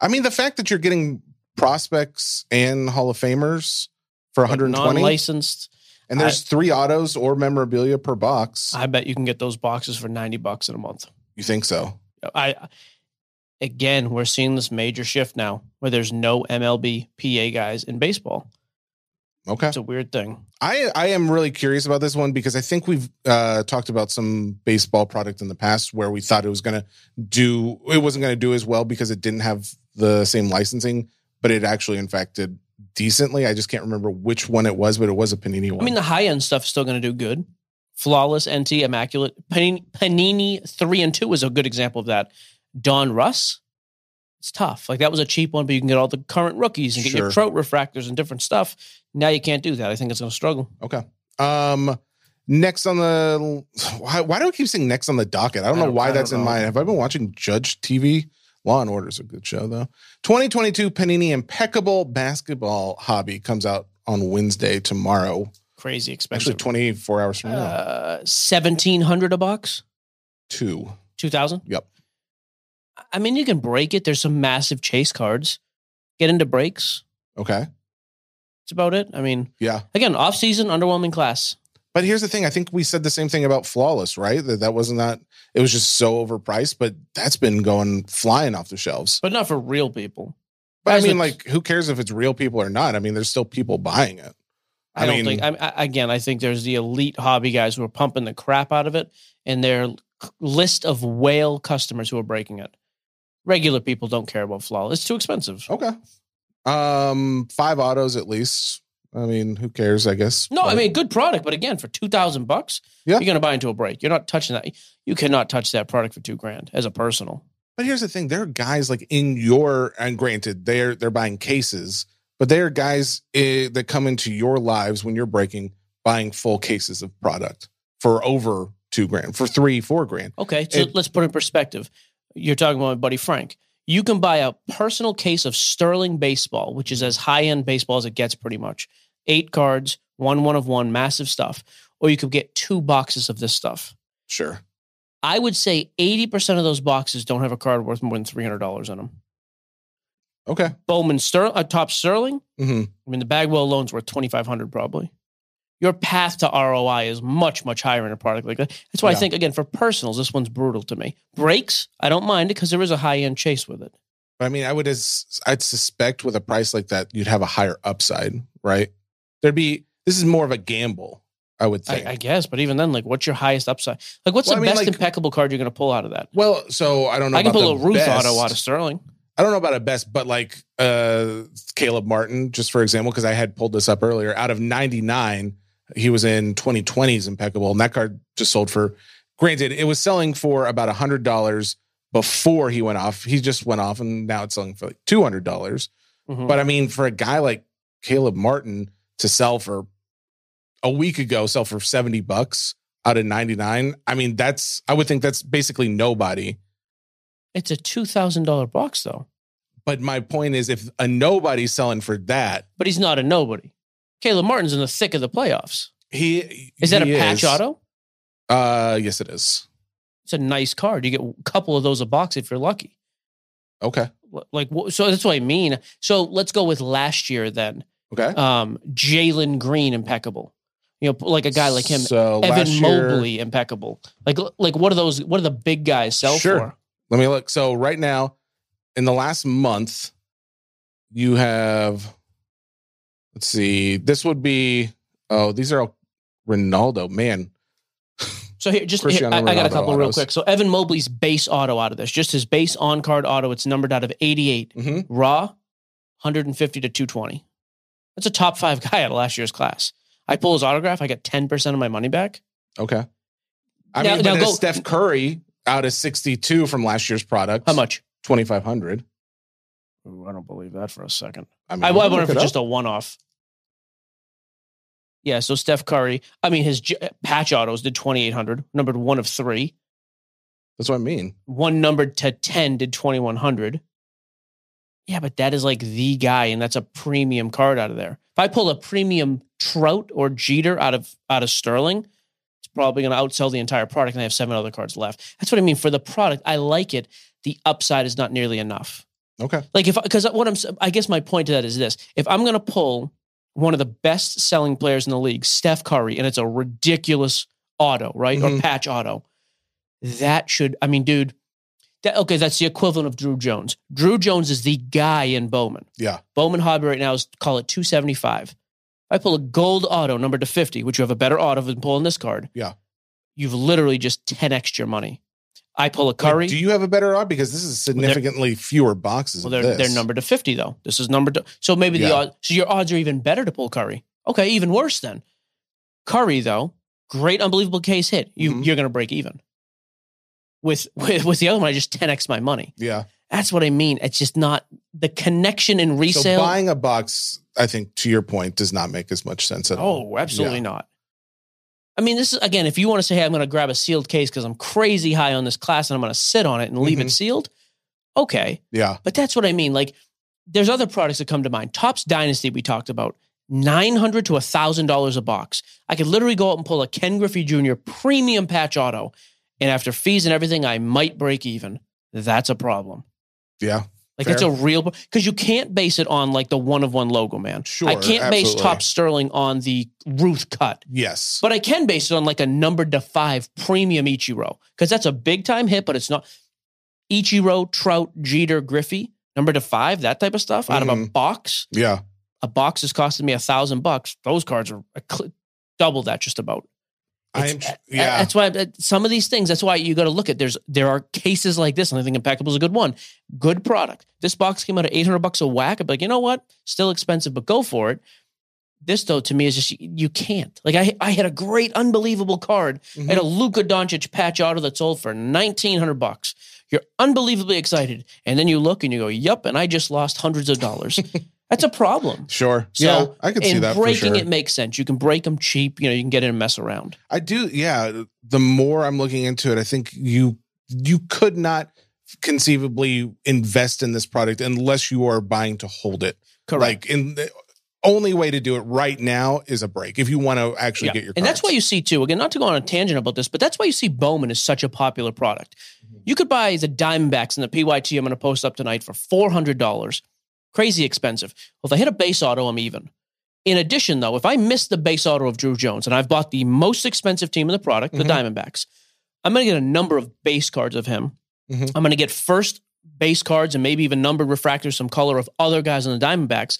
Speaker 4: I mean, the fact that you're getting prospects and Hall of Famers for 120
Speaker 3: Non-licensed.
Speaker 4: and there's three autos or memorabilia per box.
Speaker 3: I bet you can get those boxes for 90 bucks in a month.
Speaker 4: you think so?
Speaker 3: I again, we're seeing this major shift now where there's no MLB PA guys in baseball.
Speaker 4: Okay.
Speaker 3: It's a weird thing.
Speaker 4: I I am really curious about this one because I think we've uh, talked about some baseball product in the past where we thought it was going to do it wasn't going to do as well because it didn't have the same licensing, but it actually in fact did decently. I just can't remember which one it was, but it was a Panini one.
Speaker 3: I mean, the high end stuff is still going to do good. Flawless, NT, immaculate. Panini, Panini three and two is a good example of that. Donruss, it's tough. Like that was a cheap one, but you can get all the current rookies and get your trout refractors and different stuff. Now you can't do that. I think it's going to struggle.
Speaker 4: okay. Um, next on the why, why do I keep saying next on the docket? I don't
Speaker 3: I
Speaker 4: know
Speaker 3: don't-
Speaker 4: why that's
Speaker 3: don't
Speaker 4: in
Speaker 3: know.
Speaker 4: mind. Have I been watching Judge TV? Law and Order is a good show though. 2022 Panini Impeccable Basketball Hobby comes out on Wednesday tomorrow.
Speaker 3: Crazy expensive.
Speaker 4: Actually, 24 hours from now.
Speaker 3: uh, seventeen hundred a box.
Speaker 4: Two.
Speaker 3: Two thousand.
Speaker 4: Yep.
Speaker 3: I mean, you can break it. There's some massive chase cards. Get into breaks.
Speaker 4: Okay.
Speaker 3: That's about it. I mean,
Speaker 4: Yeah.
Speaker 3: again, off season, underwhelming class.
Speaker 4: But here's the thing. I think we said the same thing about Flawless, right? That that wasn't that. It was just so overpriced, but that's been going flying off the shelves.
Speaker 3: but not for real people.
Speaker 4: But I mean, like, who cares if it's real people or not? I mean, there's still people buying it.
Speaker 3: I,
Speaker 4: I
Speaker 3: don't
Speaker 4: mean-
Speaker 3: think. I, I, again, I think there's the elite hobby guys who are pumping the crap out of it, and their list of whale customers who are breaking it. Regular people don't care about flawless. It's too expensive.
Speaker 4: Okay. Um, five autos at least. I mean, who cares? I guess.
Speaker 3: No, I mean good product, but again, for two thousand bucks,
Speaker 4: Yeah.
Speaker 3: you're gonna buy into a break. You're not touching that. You cannot touch that product for two grand as a personal.
Speaker 4: But here's the thing: there are guys like in your, and granted, they're they're buying cases, but they are guys eh, that come into your lives when you're breaking, buying full cases of product for over two grand, for three, four grand.
Speaker 3: Okay, so
Speaker 4: It-
Speaker 3: let's put it in perspective. You're talking about my buddy Frank. You can buy a personal case of Sterling baseball, which is as high end baseball as it gets, pretty much. Eight cards, one one of one, massive stuff. Or you could get two boxes of this stuff.
Speaker 4: Sure.
Speaker 3: I would say 80% of those boxes don't have a card worth more than $300 in them.
Speaker 4: Okay.
Speaker 3: Bowman Sterling, uh, Topps Sterling.
Speaker 4: hmm
Speaker 3: I mean, the Bagwell loan's worth 2500 probably. Your path to ROI is much, much higher in a product like that. That's why I think, again, for personals, this one's brutal to me. Breaks, I don't mind it because there is a high end chase with it.
Speaker 4: But I mean, I would, as I'd suspect with a price like that, you'd have a higher upside, right? There'd be, this is more of a gamble, I would think.
Speaker 3: I, I guess, but even then, like, what's your highest upside? Like, what's
Speaker 4: Well,
Speaker 3: the
Speaker 4: I mean,
Speaker 3: best
Speaker 4: like-
Speaker 3: impeccable card you're going to pull out of that?
Speaker 4: well, so I don't know.
Speaker 3: I can pull a Ruth
Speaker 4: best.
Speaker 3: auto out of Sterling.
Speaker 4: I don't know about a best, but like uh Caleb Martin, just for example, because I had pulled this up earlier. Out of 99, he was in 2020's impeccable, and that card just sold for. Granted, it was selling for about a hundred dollars before he went off. He just went off, and now it's selling for like two hundred dollars.
Speaker 3: Mhm.
Speaker 4: But I mean, for a guy like Caleb Martin to sell for a week ago, sell for 70 bucks out of 99, I mean, that's I would think that's basically nobody.
Speaker 3: It's a $2,000 box, though.
Speaker 4: But my point is, if a nobody's selling for that,
Speaker 3: But he's not a nobody. Caleb Martin's in the thick of the playoffs.
Speaker 4: he
Speaker 3: Is that
Speaker 4: he
Speaker 3: a patch
Speaker 4: is.
Speaker 3: auto?
Speaker 4: Uh, yes, it is.
Speaker 3: It's a nice card. You get a couple of those a box if you're lucky.
Speaker 4: Okay,
Speaker 3: Like, so that's what I mean. So let's go with last year then.
Speaker 4: okay.
Speaker 3: Um, Jalen Green, impeccable. You know, like a guy like him.
Speaker 4: So
Speaker 3: Evan
Speaker 4: last year-
Speaker 3: Mobley, impeccable. Like, like what are those? What do the big guys sell
Speaker 4: Sure.
Speaker 3: for?
Speaker 4: Let me look. So right now, in the last month, you have. Let's see. This would be. Oh, these are all Ronaldo. Man,
Speaker 3: So here, just here, I, I got a couple real quick. So Evan Mobley's base auto out of this, just his base on card auto. It's numbered out of 88.
Speaker 4: Mhm.
Speaker 3: Raw, 150 to 220. That's a top five guy out of last year's class. I pull his autograph, I get 10% of my money back.
Speaker 4: Okay. I
Speaker 3: Now-
Speaker 4: mean,
Speaker 3: now go-
Speaker 4: Steph Curry out of 62 from last year's product.
Speaker 3: How much?
Speaker 4: 2,500.
Speaker 3: Ooh, I don't believe that for a second.
Speaker 4: I mean,
Speaker 3: I, I wonder if
Speaker 4: it
Speaker 3: it's just a one off. Yeah, so Steph Curry, I mean, his j- patch autos did 2,800, numbered one of three.
Speaker 4: That's what I mean.
Speaker 3: One numbered to 10 did 2,100. Yeah, but that is like the guy, and that's a premium card out of there. If I pull a premium Trout or Jeter out of out of Sterling, it's probably going to outsell the entire product, and I have seven other cards left. That's what I mean. For the product, I like it. The upside is not nearly enough.
Speaker 4: Okay.
Speaker 3: Like if because what I'm I guess my point to that is this: if I'm going to pull one of the best selling players in the league, Steph Curry, and it's a ridiculous auto, right, or
Speaker 4: Mhm.
Speaker 3: patch auto, that should I mean, dude. That, okay, that's the equivalent of Druw Jones. Druw Jones is the guy in Bowman.
Speaker 4: Yeah.
Speaker 3: Bowman hobby right now is call it 275. I pull a gold auto number to 50, which you have a better auto than pulling this card.
Speaker 4: Yeah.
Speaker 3: You've literally just 10x your money. I pull a
Speaker 4: Wait,
Speaker 3: Curry.
Speaker 4: do you have a better odd? Because this is significantly fewer boxes.
Speaker 3: Well, they're they're numbered to fifty though. This is numbered to so maybe the
Speaker 4: Yeah.
Speaker 3: odds so your odds are even better to pull Curry. Okay, even worse then. Curry though, great unbelievable case hit. You
Speaker 4: Mhm.
Speaker 3: you're gonna break even. With, with with the other one, I just 10x my money.
Speaker 4: Yeah.
Speaker 3: That's what I mean. It's just not the connection in resale.
Speaker 4: So buying a box, I think, to your point, does not make as much sense at all.
Speaker 3: oh, absolutely
Speaker 4: Yeah.
Speaker 3: not. I mean, this is again, if you want to say, hey, I'm gonna grab a sealed case because I'm crazy high on this class and I'm gonna sit on it and leave
Speaker 4: Mhm.
Speaker 3: it sealed, okay.
Speaker 4: Yeah.
Speaker 3: But that's what I mean. Like, there's other products that come to mind. Topps Dynasty, we talked about, nine hundred to thousand dollars a box. I could literally go out and pull a Ken Griffey Jr. premium patch auto, and after fees and everything, I might break even. That's a problem.
Speaker 4: Yeah.
Speaker 3: Like
Speaker 4: Fair.
Speaker 3: it's a real because you can't base it on like the one of one logo, man.
Speaker 4: Sure,
Speaker 3: I can't base. Topps Sterling on the Ruth cut.
Speaker 4: Yes.
Speaker 3: But I can base it on like a numbered to five premium Ichiro because that's a big time hit, but it's not Ichiro, Trout, Jeter, Griffey, number to five, that type of stuff out of a
Speaker 4: Mhm.
Speaker 3: box.
Speaker 4: yeah.
Speaker 3: A box is costing me a thousand bucks. Those cards are double that just about.
Speaker 4: I am. Uh, uh, yeah.
Speaker 3: That's why uh, some of these things. That's why you got to look at. There's there are cases like this, and I think Impeccable is a good one. Good product. This box came out at eight hundred bucks a whack. I'd be like, you know what? Still expensive, but go for it. This though, to me, is just you can't. Like I, I had a great, unbelievable card. I had a mm-hmm. Luka Doncic patch auto that sold for nineteen hundred bucks. You're unbelievably excited, and then you look and you go, "Yup," and I just lost hundreds of dollars. That's a problem.
Speaker 4: Sure.
Speaker 3: So,
Speaker 4: yeah. I can see that for
Speaker 3: breaking
Speaker 4: sure.
Speaker 3: it makes sense. You can break them cheap. You know, you can get in and mess around.
Speaker 4: I do. Yeah. The more I'm looking into it, I think you you could not conceivably invest in this product unless you are buying to hold it.
Speaker 3: Correct.
Speaker 4: Like in the only way to do it right now is a break if you want to actually
Speaker 3: Yeah.
Speaker 4: get your
Speaker 3: and that's why you see too again not to go on a tangent about this but that's why you see bowman is such a popular product
Speaker 4: Mm-hmm.
Speaker 3: you could buy the diamondbacks and the pyt i'm going to post up tonight for $400 crazy expensive well if i hit a base auto i'm even in addition though if i miss the base auto of druw jones and i've bought the most expensive team in the product the
Speaker 4: Mhm.
Speaker 3: diamondbacks i'm going to get a number of base cards of him
Speaker 4: Mhm.
Speaker 3: i'm going to get first base cards and maybe even numbered refractors some color of other guys on the diamondbacks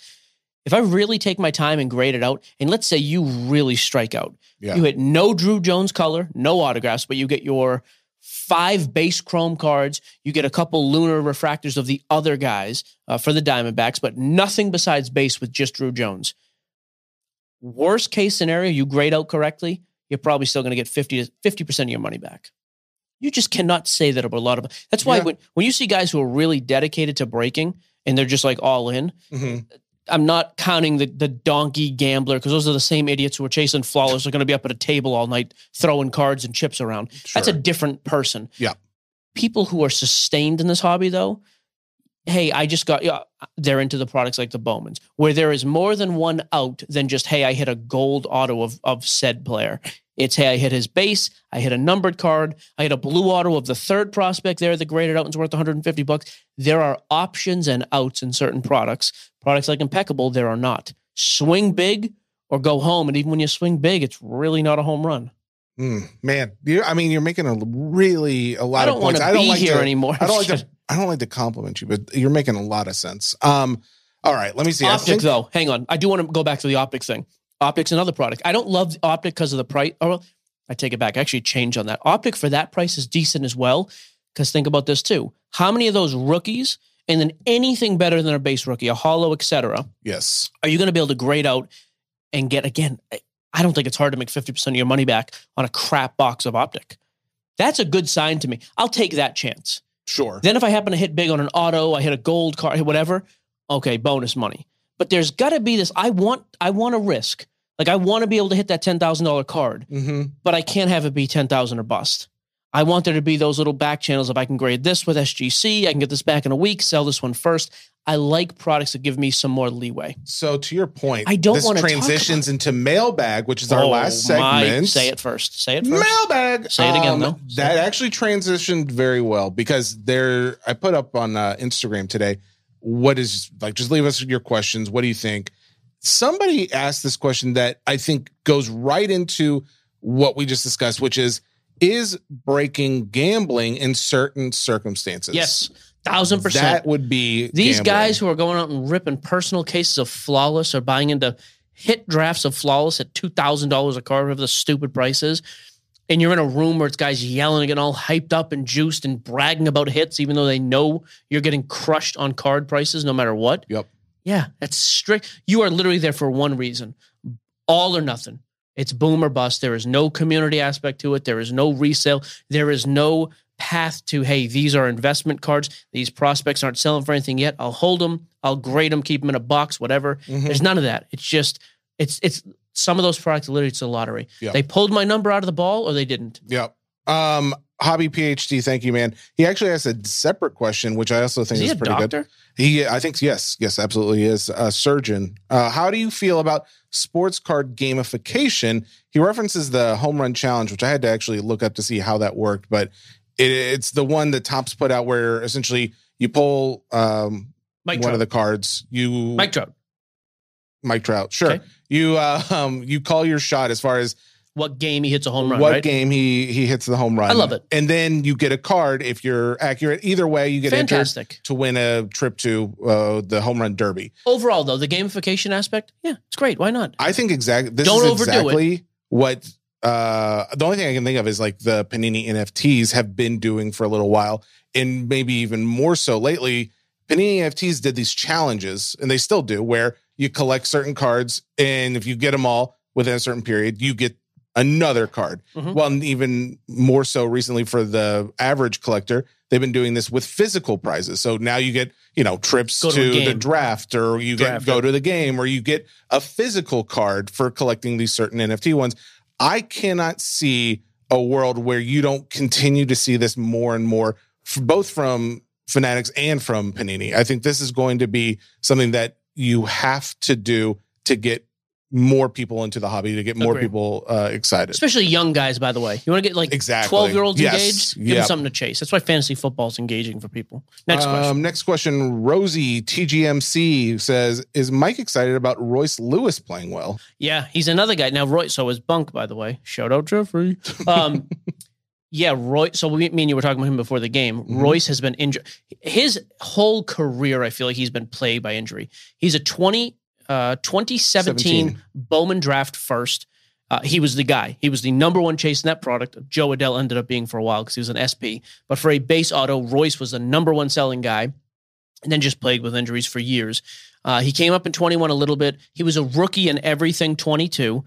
Speaker 3: if I really take my time and grade it out, and let's say you really strike out,
Speaker 4: Yeah.
Speaker 3: you hit no Druw Jones color, no autographs, but you get your five base chrome cards, you get a couple lunar refractors of the other guys uh, for the Diamondbacks, but nothing besides base with just Druw Jones. Worst case scenario, you grade out correctly, you're probably still going to get 50 to 50% of your money back. You just cannot say that about a lot of. That's why
Speaker 4: Yeah.
Speaker 3: when, when you see guys who are really dedicated to breaking and they're just like all in,
Speaker 4: Mhm.
Speaker 3: I'm not counting the, the donkey gambler because those are the same idiots who are chasing flawless are going to be up at a table all night throwing cards and chips around. That's a different person.
Speaker 4: Yeah.
Speaker 3: People who are sustained in this hobby, though, hey, I just got, yeah, they're into the products like the Bowmans, where there is more than one out than just, hey, I hit a gold auto of, of said player. It's, hey, I hit his base, I hit a numbered card, I hit a blue auto of the third prospect there, the graded out and's worth 150 bucks. There are options and outs in certain products. Products like Impeccable, there are not. Swing big or go home. And even when you swing big, it's really not a home run.
Speaker 4: Mm, man, you I mean, you're making a really a lot
Speaker 3: I don't
Speaker 4: of
Speaker 3: want
Speaker 4: points.
Speaker 3: to
Speaker 4: I
Speaker 3: be
Speaker 4: don't like
Speaker 3: here
Speaker 4: to,
Speaker 3: anymore.
Speaker 4: I don't like to. I don't like to compliment you, but you're making a lot of sense. Um, all right, let me see.
Speaker 3: Optic
Speaker 4: think-
Speaker 3: though, hang on. I do want to go back to the optic thing. Optic's another product. I don't love optic because of the price. Oh, or I take it back. I actually change on that. Optic for that price is decent as well. Because think about this too. How many of those rookies and then anything better than a base rookie, a hollow, etc.,
Speaker 4: Yes.
Speaker 3: are you going to be able to grade out and get again? I- don't think it's hard to make fifty percent of your money back on a crap box of optic. That's a good sign to me. I'll take that chance.
Speaker 4: Sure.
Speaker 3: Then if I happen to hit big on an auto, I hit a gold card, hit whatever, okay, bonus money. But there's got to be this. I want, I want a risk. Like I want to be able to hit that ten thousand dollar card,
Speaker 4: Mm-hmm.
Speaker 3: but I can't have it be ten thousand or bust. I want there to be those little back channels. If I can grade this with SGC, I can get this back in a week, sell this one first. I like products that give me some more leeway.
Speaker 4: So to your point,
Speaker 3: I don't talk
Speaker 4: transitions into mailbag, which is our
Speaker 3: Oh,
Speaker 4: last
Speaker 3: my-
Speaker 4: segment.
Speaker 3: say it first. Say it first.
Speaker 4: Mailbag.
Speaker 3: Say it again,
Speaker 4: Um,
Speaker 3: though.
Speaker 4: That actually transitioned very well because there. I put up on uh, Instagram today. What is like? Just leave us your questions. What do you think? Somebody asked this question that I think goes right into what we just discussed, which is: Is breaking gambling in certain circumstances?
Speaker 3: Yes, thousand percent.
Speaker 4: That would be
Speaker 3: These
Speaker 4: gambling.
Speaker 3: guys who are going out and ripping personal cases of flawless or buying into hit drafts of flawless at two thousand dollars a card, whatever the stupid price is, and you're in a room where it's guys yelling and getting all hyped up and juiced and bragging about hits, even though they know you're getting crushed on card prices no matter what.
Speaker 4: Yep.
Speaker 3: Yeah, that's strict. You are literally there for one reason: all or nothing. It's boom or bust. There is no community aspect to it. There is no resale. There is no path to hey, these are investment cards. These prospects aren't selling for anything yet. I'll hold them. I'll grade them. Keep them in a box. Whatever.
Speaker 4: Mhm.
Speaker 3: There's none of that. It's just it's it's some of those products literally it's a lottery.
Speaker 4: Yeah.
Speaker 3: They pulled my number out of the ball or they didn't.
Speaker 4: Yep. Um, hobby PhD. Thank you, man. He actually has a separate question, which I also think
Speaker 3: Is
Speaker 4: is,
Speaker 3: a
Speaker 4: pretty
Speaker 3: doctor?
Speaker 4: good. He, I think, yes, yes, absolutely is a surgeon. Uh, how do you feel about sports card gamification? He references the home run challenge, which I had to actually look up to see how that worked, but it, it's the one that Topps put out where essentially you pull um, one
Speaker 3: Trout.
Speaker 4: of the cards. You
Speaker 3: Mike Trout.
Speaker 4: Mike Trout. Sure.
Speaker 3: Okay.
Speaker 4: You uh, um, you call your shot as far as
Speaker 3: What game he hits a home run,
Speaker 4: what
Speaker 3: right?
Speaker 4: game he he hits the home run.
Speaker 3: I love it.
Speaker 4: And then you get a card if you're accurate. Either way, you get
Speaker 3: Fantastic.
Speaker 4: to win a trip to uh, the home run derby.
Speaker 3: Overall though, the gamification aspect, yeah, it's great. Why not?
Speaker 4: I think exactly this
Speaker 3: Don't
Speaker 4: is
Speaker 3: overdo it.
Speaker 4: exactly what uh the only thing I can think of is like the Panini NFTs have been doing for a little while, and maybe even more so lately. Panini NFTs did these challenges, and they still do, where you collect certain cards, and if you get them all within a certain period, you get another card.
Speaker 3: Mhm.
Speaker 4: Well, even more so recently for the average collector, they've been doing this with physical prizes. So now you get, you know, trips
Speaker 3: Go
Speaker 4: to,
Speaker 3: to
Speaker 4: the draft, or you get go to the game, or you get a physical card for collecting these certain NFT ones. I cannot see a world where you don't continue to see this more and more both from Fanatics and from Panini. I think this is going to be something that you have to do to get more people into the hobby, to get more
Speaker 3: Agreed.
Speaker 4: people uh, excited.
Speaker 3: Especially young guys, by the way. You want to get like
Speaker 4: Exactly.
Speaker 3: 12 year olds
Speaker 4: Yes.
Speaker 3: engaged? Give them something to chase. That's why fantasy football is engaging for people. Next question.
Speaker 4: Um, next question. Rosie TGMC says, "Is Mike excited about Royce Lewis playing well?"
Speaker 3: Yeah, he's another guy. Now, Royce, so is Bunk, by the way. Shout out Jeffrey. Um, yeah, Roy. So we, me and you were talking about him before the game.
Speaker 4: Mhm.
Speaker 3: Royce has been injured. His whole career, I feel like he's been plagued by injury. He's a 20, uh, 2017
Speaker 4: 17.
Speaker 3: Bowman draft first. Uh, he was the guy. He was the number one chase net product. Jo Adell ended up being for a while because he was an SP. But for a base auto, Royce was the number one selling guy and then just plagued with injuries for years. Uh, he came up in 21 a little bit. He was a rookie in everything 22.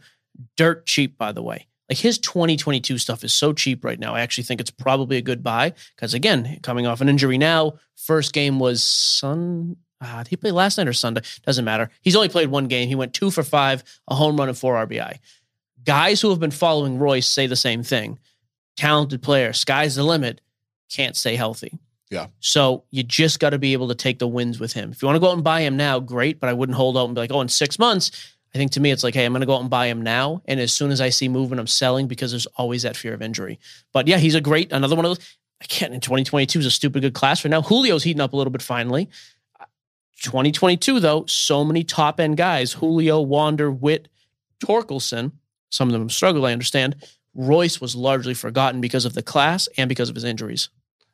Speaker 3: Dirt cheap, by the way. Like his 2022 stuff is so cheap right now. I actually think it's probably a good buy because, again, coming off an injury now, first game was Sun. Uh, did he play last night or Sunday? Doesn't matter. He's only played one game. He went two for five, a home run, and four RBI. Guys who have been following Royce say the same thing. Talented player, sky's the limit, can't stay healthy.
Speaker 4: Yeah.
Speaker 3: So you just got to be able to take the wins with him. If you want to go out and buy him now, great, but I wouldn't hold out and be like, oh, in six months. I think to me, it's like, hey, I'm going to go out and buy him now. And as soon as I see movement, I'm selling because there's always that fear of injury. But yeah, he's a great, another one of those. Again, in 2022 is a stupid good class right now. Julio's heating up a little bit finally. 2022, though, so many top end guys Julio, Wander, Witt, Torkelson. Some of them struggle, I understand. Royce was largely forgotten because of the class and because of his injuries.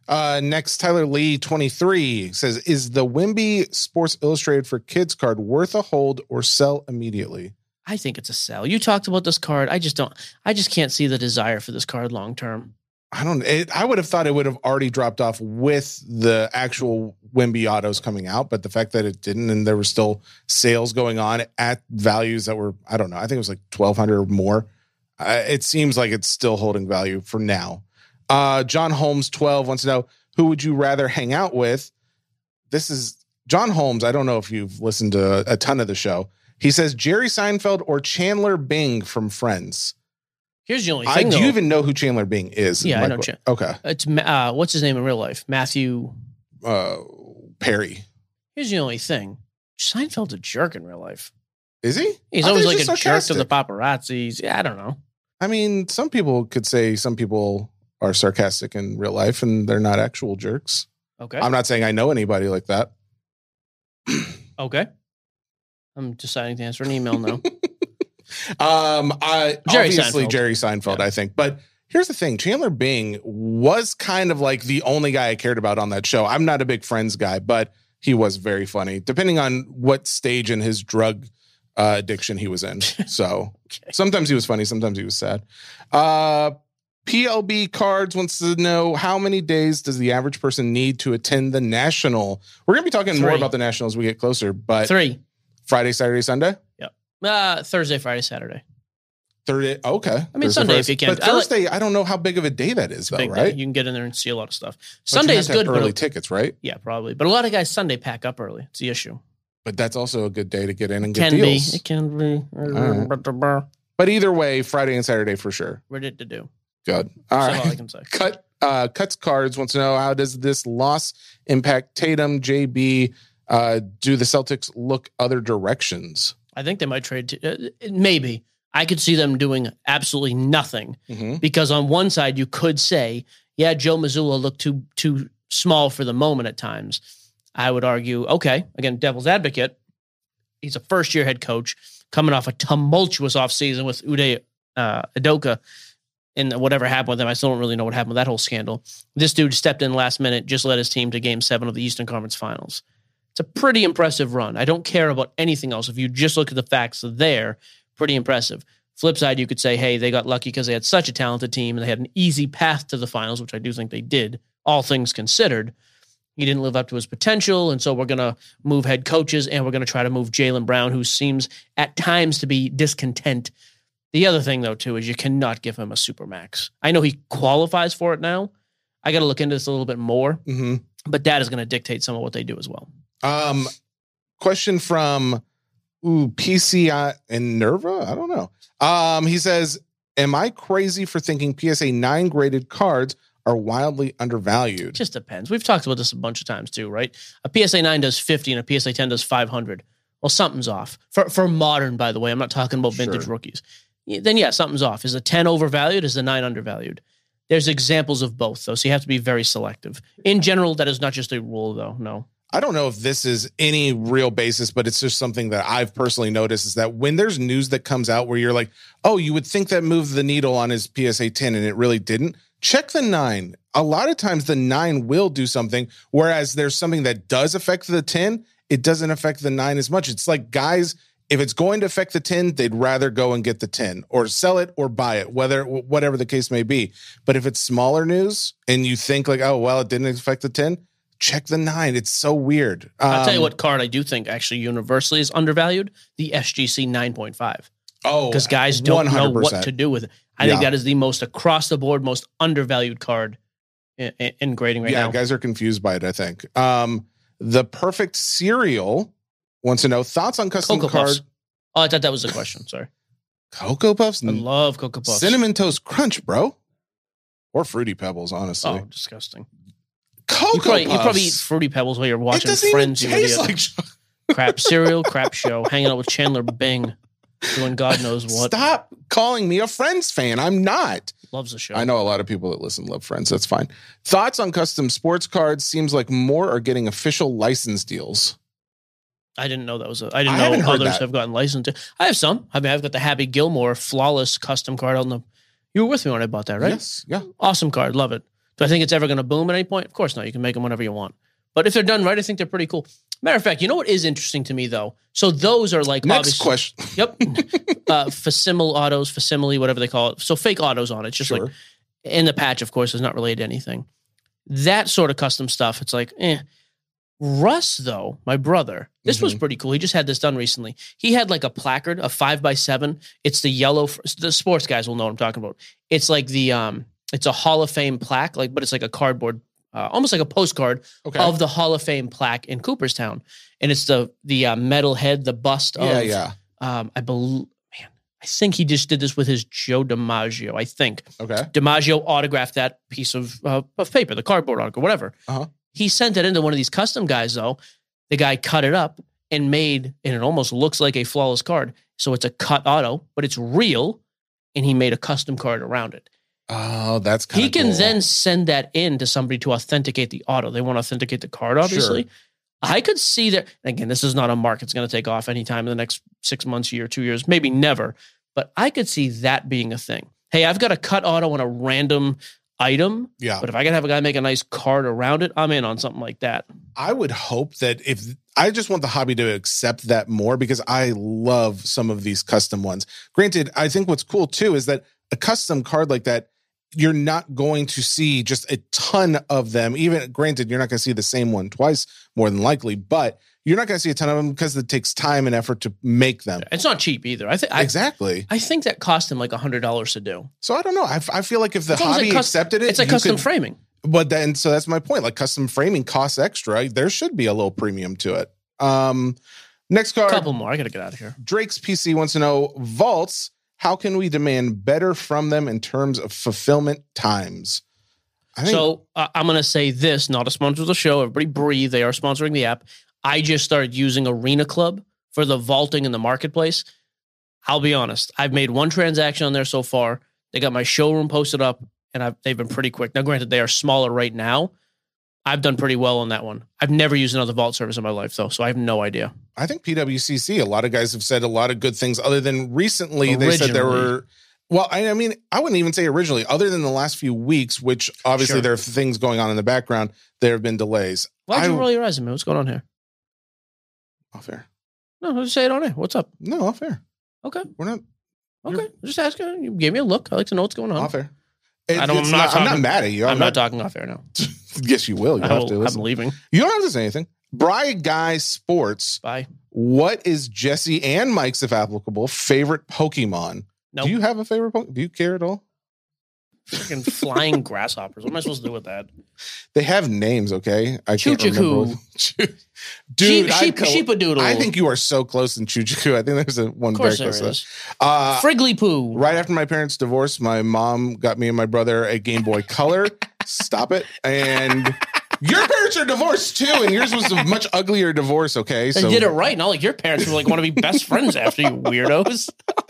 Speaker 4: Uh, next, Tyler Lee, 23, says, Is the Wemby Sports Illustrated for Kids card worth a hold or sell immediately?
Speaker 3: I think it's a sell. You talked about this card. I just don't, I just can't see the desire for this card long term.
Speaker 4: I don't, it, I would have thought it would have already dropped off with the actual Wemby autos coming out, but the fact that it didn't and there were still sales going on at values that were, I don't know, I think it was like 1200 or more. Uh, it seems like it's still holding value for now. Uh, John Holmes, 12, wants to know who would you rather hang out with? This is John Holmes. I don't know if you've listened to a ton of the show. He says Jerry Seinfeld or Chandler Bing from Friends.
Speaker 3: Here's the only
Speaker 4: I
Speaker 3: thing.
Speaker 4: do
Speaker 3: though.
Speaker 4: you even know who Chandler Bing is?
Speaker 3: Yeah, I know
Speaker 4: que-
Speaker 3: Chan-
Speaker 4: Okay.
Speaker 3: It's uh, what's his name in real life? Matthew.
Speaker 4: Uh, Perry.
Speaker 3: Here's the only thing. Seinfeld's a jerk in real life.
Speaker 4: Is he?
Speaker 3: He's
Speaker 4: I
Speaker 3: always like a
Speaker 4: just
Speaker 3: jerk to the
Speaker 4: sarcastic.
Speaker 3: paparazzis. Yeah, I don't know.
Speaker 4: I mean, some people could say some people are sarcastic in real life and they're not actual jerks.
Speaker 3: Okay.
Speaker 4: I'm not saying I know anybody like that.
Speaker 3: okay. I'm deciding to answer an email now.
Speaker 4: Um, I
Speaker 3: Jerry
Speaker 4: obviously
Speaker 3: Seinfeld.
Speaker 4: Jerry Seinfeld, I think. But here's the thing: Chandler Bing was kind of like the only guy I cared about on that show. I'm not a big Friends guy, but he was very funny, depending on what stage in his drug uh, addiction he was in. So sometimes he was funny, sometimes he was sad. Uh, PLB Cards wants to know how many days does the average person need to attend the national? We're going to be talking more about the national as we get closer, but
Speaker 3: Three.
Speaker 4: Friday, Saturday, Sunday.
Speaker 3: Uh, Thursday, Friday, Saturday.
Speaker 4: Thursday. Okay.
Speaker 3: I mean,
Speaker 4: Thursday,
Speaker 3: Sunday if you can.
Speaker 4: But
Speaker 3: I like-
Speaker 4: Thursday, I don't know how big of a day that is, though,
Speaker 3: big day.
Speaker 4: right?
Speaker 3: You can get in there and see a lot of stuff.
Speaker 4: But
Speaker 3: Sunday is good,
Speaker 4: Early tickets, right?
Speaker 3: yeah, probably. But a lot of guys Sunday pack up early. It's the issue.
Speaker 4: But that's also a good day to get in and get
Speaker 3: Can
Speaker 4: deals.
Speaker 3: be. It can be.
Speaker 4: right. But either way, Friday and Saturday for sure.
Speaker 3: Ready to do.
Speaker 4: Good. All
Speaker 3: all I
Speaker 4: right.
Speaker 3: can say.
Speaker 4: Cut. Uh, cuts cards wants to know how does this loss impact Tatum, JB? Uh, do the Celtics look other directions?
Speaker 3: I think they might trade. To, uh, maybe I could see them doing absolutely nothing
Speaker 4: Mhm.
Speaker 3: because on one side you could say, yeah, Joe Mazzulla looked too too small for the moment at times. I would argue, okay, again, devil's advocate. He's a first year head coach coming off a tumultuous offseason with Uday uh, Udoka and whatever happened with him. I still don't really know what happened with that whole scandal. This dude stepped in last minute, just led his team to game seven of the Eastern Conference Finals. It's a pretty impressive run. I don't care about anything else. If you just look at the facts there, pretty impressive. Flip side, you could say, hey, they got lucky because they had such a talented team and they had an easy path to the finals, which I do think they did, all things considered. He didn't live up to his potential. And so we're going to move head coaches and we're going to try to move Jaylen Brown, who seems at times to be discontent. The other thing, though, too, is you cannot give him a super max. I know he qualifies for it now. I got to look into this a little bit more,
Speaker 4: Mm-hmm.
Speaker 3: but that is going to dictate some of what they do as well.
Speaker 4: Um, question from ooh, PCI and Nerva. I don't know. Um, he says, "Am I crazy for thinking PSA nine graded cards are wildly undervalued.
Speaker 3: Just depends. We've talked about this a bunch of times too, right? A PSA 9 does 50 and a PSA 10 does 500. Well, something's off. For for modern, by the way, I'm not talking about vintage
Speaker 4: Sure.
Speaker 3: rookies. Then yeah, something's off. Is the 10 overvalued? Is the 9 undervalued? There's examples of both though, so you have to be very selective. In general, that is not just a rule though. No.
Speaker 4: I don't know if this is any real basis, but it's just something that I've personally noticed is that when there's news that comes out where you're like, oh, you would think that moved the needle on his PSA 10 and it really didn't, check the nine. A lot of times the nine will do something, whereas there's something that does affect the 10, it doesn't affect the nine as much. It's like guys, if it's going to affect the 10, they'd rather go and get the 10 or sell it or buy it, whether whatever the case may be. But if it's smaller news and you think like, oh, well, it didn't affect the 10, check the nine. It's so weird.
Speaker 3: I'll tell you
Speaker 4: Um,
Speaker 3: what card I do think actually universally is undervalued, the SGC 9.5.
Speaker 4: Oh,
Speaker 3: Because guys don't know what to do with it. I think that is the most across the board, most undervalued card in, in- in grading right
Speaker 4: yeah,
Speaker 3: now.
Speaker 4: guys are confused by it. I think. Um, the perfect cereal wants to know thoughts on custom
Speaker 3: Cocoa
Speaker 4: card
Speaker 3: Puffs. Oh, I thought that was a question. Sorry.
Speaker 4: Cocoa Puffs,
Speaker 3: I love Cocoa Puffs.
Speaker 4: cinnamon toast crunch, bro, or fruity pebbles. Honestly,
Speaker 3: Oh, disgusting.
Speaker 4: Cocoa
Speaker 3: You probably, you probably eat Fruity Pebbles while you're
Speaker 4: it
Speaker 3: watching
Speaker 4: doesn't
Speaker 3: Friends.
Speaker 4: even taste like.
Speaker 3: crap cereal, crap show, hanging out with Chandler Bing, doing God knows what.
Speaker 4: Stop calling me a Friends fan. I'm not.
Speaker 3: Loves the show.
Speaker 4: I know a lot of people that listen love Friends. That's fine. Thoughts on custom sports cards? Seems like more are getting official license deals.
Speaker 3: I didn't know that was. A, I didn't
Speaker 4: I haven't
Speaker 3: know
Speaker 4: heard
Speaker 3: others
Speaker 4: that.
Speaker 3: have gotten licensed. I have some. I mean, I've got the Happy Gilmore flawless custom card on the. You were with me when I bought that, right?
Speaker 4: Yes. Yeah.
Speaker 3: Awesome card. Love it. Do I think it's ever going to boom at any point? Of course not. You can make them whenever you want. But if they're done right, I think they're pretty cool. Matter of fact, you know what is interesting to me though? So those are like
Speaker 4: Next question.
Speaker 3: Yep. uh, facsimile autos, facsimile, whatever they call it. So fake autos on it. It's just like in the patch, of course, is not related to anything. That sort of custom stuff, it's like, eh. Russ, though, my brother, this was
Speaker 4: Mhm.
Speaker 3: pretty cool. He just had this done recently. He had like a placard, a five by seven. It's the yellow. The sports guys will know what I'm talking about. It's like the um, it's a Hall of Fame plaque, like, but it's like a cardboard, uh, almost like a postcard
Speaker 4: Okay.
Speaker 3: of the Hall of Fame plaque in Cooperstown, and it's the the uh, metal head, the bust
Speaker 4: yeah.
Speaker 3: of
Speaker 4: Yeah.
Speaker 3: um, I believe, man, I think he just did this with his Joe DiMaggio. I think
Speaker 4: Okay.
Speaker 3: DiMaggio autographed that piece of uh, of paper, the cardboard article, whatever.
Speaker 4: Uh-huh.
Speaker 3: He sent it into one of these custom guys, though. The guy cut it up and made, and it almost looks like a flawless card. So it's a cut auto, but it's real, and he made a custom card around it.
Speaker 4: Oh, that's kind
Speaker 3: He can
Speaker 4: cool.
Speaker 3: then send that in to somebody to authenticate the auto. They want to authenticate the card, obviously. I could see that. Again, this is not a market that's going to take off anytime in the next six months, year, two years, maybe never. But I could see that being a thing. Hey, I've got a cut auto on a random item,
Speaker 4: Yeah.
Speaker 3: but if I can have a guy make a nice card around it, I'm in on something like that.
Speaker 4: I would hope that if I just want the hobby to accept that more because I love some of these custom ones. Granted, I think what's cool too is that a custom card like that, you're not going to see just a ton of them. Even granted, you're not going to see the same one twice more than likely, but you're not going to see a ton of them because it takes time and effort to make them.
Speaker 3: It's not cheap either. I think
Speaker 4: exactly.
Speaker 3: I think that cost him like a hundred dollars to do.
Speaker 4: So I don't know. I, f- I feel like if the
Speaker 3: it
Speaker 4: hobby accepted it,
Speaker 3: it's a custom
Speaker 4: could-
Speaker 3: framing.
Speaker 4: But then, so that's my point. Like custom framing costs extra. There should be a little premium to it. Um, next
Speaker 3: A
Speaker 4: card.
Speaker 3: couple more. I got to get out of here.
Speaker 4: Drake's PC wants to know vaults. How can we demand better from them in terms of fulfillment times? Think
Speaker 3: So uh, I'm going to say this, not a sponsor of the show. Everybody breathe. They are sponsoring the app. I just started using Arena Club for the vaulting in the marketplace. I'll be honest. I've made one transaction on there so far. They got my showroom posted up, and I've, they've been pretty quick. Now, granted, they are smaller right now. I've done pretty well on that one. I've never used another vault service in my life, though, so I have no idea.
Speaker 4: I think PWCC. A lot of guys have said a lot of good things. Other than recently, they said there were. Well, I, I mean, I wouldn't even say originally. Other than the last few weeks, which obviously
Speaker 3: Sure.
Speaker 4: there are things going on in the background, there have been delays.
Speaker 3: Why'd you
Speaker 4: I-
Speaker 3: roll your eyes at me? What's going on here?
Speaker 4: Off air.
Speaker 3: No, just say it on air. What's up?
Speaker 4: No, off air.
Speaker 3: Okay,
Speaker 4: We're not
Speaker 3: okay. Just asking. You gave me a look. I like to know what's going on.
Speaker 4: off air.
Speaker 3: I don't-
Speaker 4: it's
Speaker 3: I'm not
Speaker 4: I'm not mad at you.
Speaker 3: I'm not talking off air now.
Speaker 4: yes, you will. You have
Speaker 3: will-
Speaker 4: to.
Speaker 3: I'm
Speaker 4: Listen.
Speaker 3: leaving.
Speaker 4: You don't have to say anything. Bry Guy Sports.
Speaker 3: Bye.
Speaker 4: What is Jesse and Mike's, if applicable, favorite Pokemon?
Speaker 3: No.
Speaker 4: Do you have a favorite Pokemon? Do you care at all?
Speaker 3: Freaking flying grasshoppers. What am I supposed to do with that?
Speaker 4: They have names, okay? I can't
Speaker 3: Chuchuku.
Speaker 4: remember. Dude,
Speaker 3: sheep,
Speaker 4: I'd
Speaker 3: sheep,
Speaker 4: co-
Speaker 3: sheepadoodle.
Speaker 4: I think you are so close in Chuchuku. I think there's a one
Speaker 3: of
Speaker 4: very
Speaker 3: course there
Speaker 4: close. to Uh,
Speaker 3: Friggly poo.
Speaker 4: right after my parents' divorce, my mom got me and my brother a Game Boy Color. Stop it. And your parents are divorced too, and yours was a much uglier divorce. Okay, so
Speaker 3: They did it right. Not like your parents were like want to be best friends after you weirdos.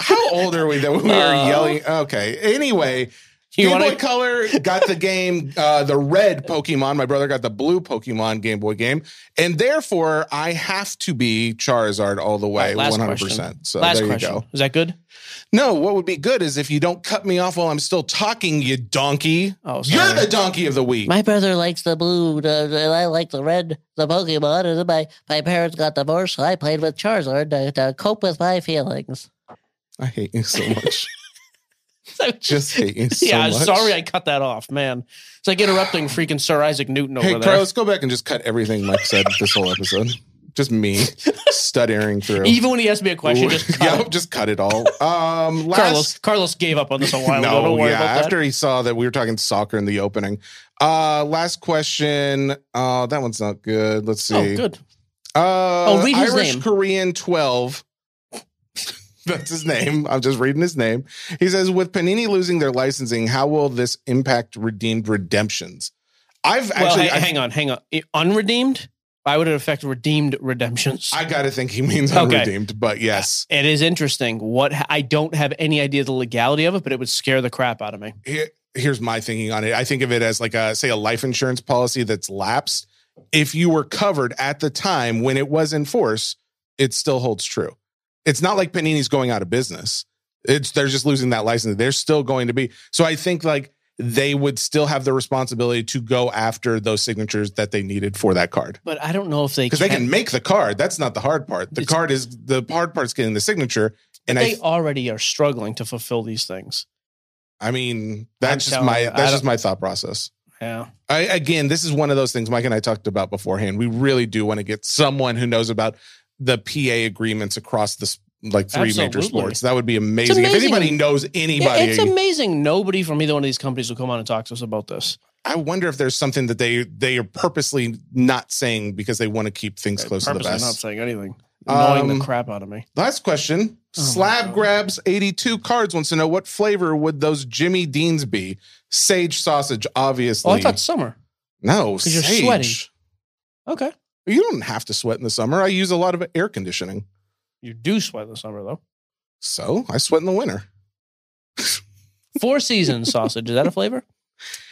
Speaker 4: How old are we that we were
Speaker 3: Uh,
Speaker 4: yelling? Okay. Anyway,
Speaker 3: You
Speaker 4: Game
Speaker 3: wanna-
Speaker 4: Boy Color got the game, uh, the red Pokemon. My brother got the blue Pokemon Game Boy game, and therefore I have to be Charizard all the way,
Speaker 3: Right, last
Speaker 4: one hundred
Speaker 3: question.
Speaker 4: percent. So
Speaker 3: Last
Speaker 4: there you
Speaker 3: question.
Speaker 4: go.
Speaker 3: Is that good?
Speaker 4: No, what would be good is if you don't cut me off while I'm still talking, you donkey.
Speaker 3: Oh,
Speaker 4: You're the donkey of the week.
Speaker 6: My brother likes the blue, the, and I like the red, the Pokemon. And my, my parents got divorced, so I played with Charizard to, to cope with my feelings.
Speaker 4: I hate you so much.
Speaker 3: So-
Speaker 4: Just hate you so
Speaker 3: yeah,
Speaker 4: much.
Speaker 3: sorry I cut that off, man. It's like interrupting freaking Sir Isaac Newton over
Speaker 4: Hey,
Speaker 3: there.
Speaker 4: Carlos, go back and just cut everything Mike said this whole episode. Just me stuttering through.
Speaker 3: Even when he asked me a question, just cut
Speaker 4: yeah,
Speaker 3: it.
Speaker 4: just cut it all. Um, last,
Speaker 3: Carlos Carlos gave up on this a while ago. Don't worry
Speaker 4: yeah.
Speaker 3: about that.
Speaker 4: After he saw that we were talking soccer in the opening. Uh, last question. Uh, that one's not good. Let's see.
Speaker 3: oh, good.
Speaker 4: Uh,
Speaker 3: Oh, read his
Speaker 4: Irish
Speaker 3: name.
Speaker 4: Korean 12. That's his name. I'm just reading his name. He says, with Panini losing their licensing, how will this impact redeemed redemptions? I've
Speaker 3: Well,
Speaker 4: actually,
Speaker 3: hang,
Speaker 4: I,
Speaker 3: hang on, hang on. Unredeemed? Why would it affect redeemed redemptions?
Speaker 4: I gotta think he means
Speaker 3: Okay.
Speaker 4: unredeemed, but uh, yes.
Speaker 3: it is interesting. What I don't have any idea the legality of it, but it would scare the crap out of me.
Speaker 4: Here, here's my thinking on it. I think of it as like a say a life insurance policy that's lapsed. If you were covered at the time when it was in force, it still holds true. It's not like Panini's going out of business. It's they're just losing that license. They're still going to be. So I think like they would still have the responsibility to go after those signatures that they needed for that card.
Speaker 3: But I don't know if they
Speaker 4: Because they can make the card. That's not the hard part. The card is the hard part's getting the signature. And
Speaker 3: they
Speaker 4: I
Speaker 3: already are struggling to fulfill these things.
Speaker 4: I mean, that's
Speaker 3: I'm
Speaker 4: just my
Speaker 3: you,
Speaker 4: that's just my thought process.
Speaker 3: Yeah.
Speaker 4: I, again, this is one of those things Mike and I talked about beforehand. We really do want to get someone who knows about the PA agreements across the like three major sports. That would be amazing. If anybody knows
Speaker 3: Yeah,
Speaker 4: anybody,
Speaker 3: it's amazing. Nobody from either one of these companies will come on and talk to us about this.
Speaker 4: I wonder if there's something that they they are purposely not saying because they want to keep things close to the best.
Speaker 3: not saying anything. Annoying
Speaker 4: Um,
Speaker 3: the crap out of me.
Speaker 4: Last question.
Speaker 3: Oh
Speaker 4: Slab grabs 82 cards wants to know what flavor would those Jimmy Deans be? Sage sausage, obviously.
Speaker 3: Oh, I thought summer.
Speaker 4: no,
Speaker 3: 'Cause you're
Speaker 4: sage.
Speaker 3: sweaty. Okay.
Speaker 4: You don't have to sweat in the summer. I use a lot of air conditioning.
Speaker 3: You do sweat in the summer though.
Speaker 4: So I sweat in the winter.
Speaker 3: Four seasons sausage. Is that a flavor?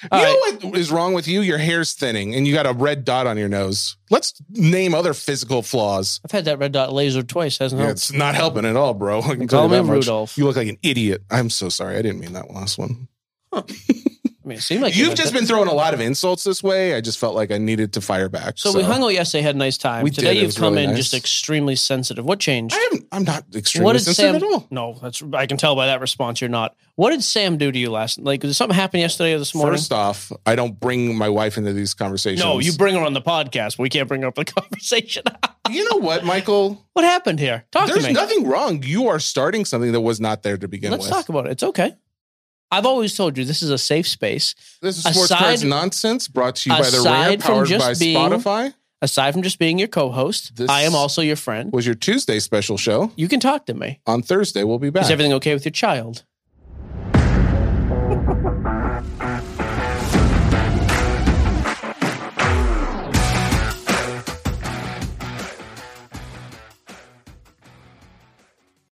Speaker 4: You
Speaker 3: All
Speaker 4: know what is wrong with you? Your hair's thinning and you got a red dot on your nose. Let's name other physical flaws.
Speaker 3: I've had that red dot laser twice. Hasn't
Speaker 4: Yeah,
Speaker 3: helped.
Speaker 4: it's not helping at all, bro. I can
Speaker 3: Call me. Rudolph.
Speaker 4: You look like an idiot. I'm so sorry. I didn't mean that last one.
Speaker 3: I mean, it seemed like you
Speaker 4: You've just been throwing a lot of insults this way. I just felt like I needed to fire back.
Speaker 3: So, we hung out yesterday, had a nice time.
Speaker 4: We
Speaker 3: Today
Speaker 4: did, it
Speaker 3: you've
Speaker 4: was
Speaker 3: come
Speaker 4: really
Speaker 3: in
Speaker 4: nice.
Speaker 3: just extremely sensitive. What changed?
Speaker 4: I am, I'm not extremely
Speaker 3: what did
Speaker 4: sensitive
Speaker 3: Sam?
Speaker 4: at all.
Speaker 3: No, that's I can tell by that response you're not. What did Sam do to you last? Like, did something happen yesterday or this morning?
Speaker 4: First off, I don't bring my wife into these conversations.
Speaker 3: no, you bring her on the podcast. but We can't bring her up the conversation.
Speaker 4: you know what, Michael?
Speaker 3: what happened here? Talk
Speaker 4: There's
Speaker 3: to me.
Speaker 4: nothing wrong. You are starting something that was not there to begin
Speaker 3: Let's
Speaker 4: with.
Speaker 3: talk about it. It's okay. I've always told you this is a safe space.
Speaker 4: This is sports
Speaker 3: Aside-
Speaker 4: cards nonsense brought to you by the
Speaker 3: from
Speaker 4: powered
Speaker 3: just
Speaker 4: by
Speaker 3: being-
Speaker 4: Spotify.
Speaker 3: Aside from just being your co-host,
Speaker 4: This-
Speaker 3: I am also your friend.
Speaker 4: Was your Tuesday special show
Speaker 3: You can talk to me.
Speaker 4: on Thursday? We'll be back.
Speaker 3: Is everything okay with your child?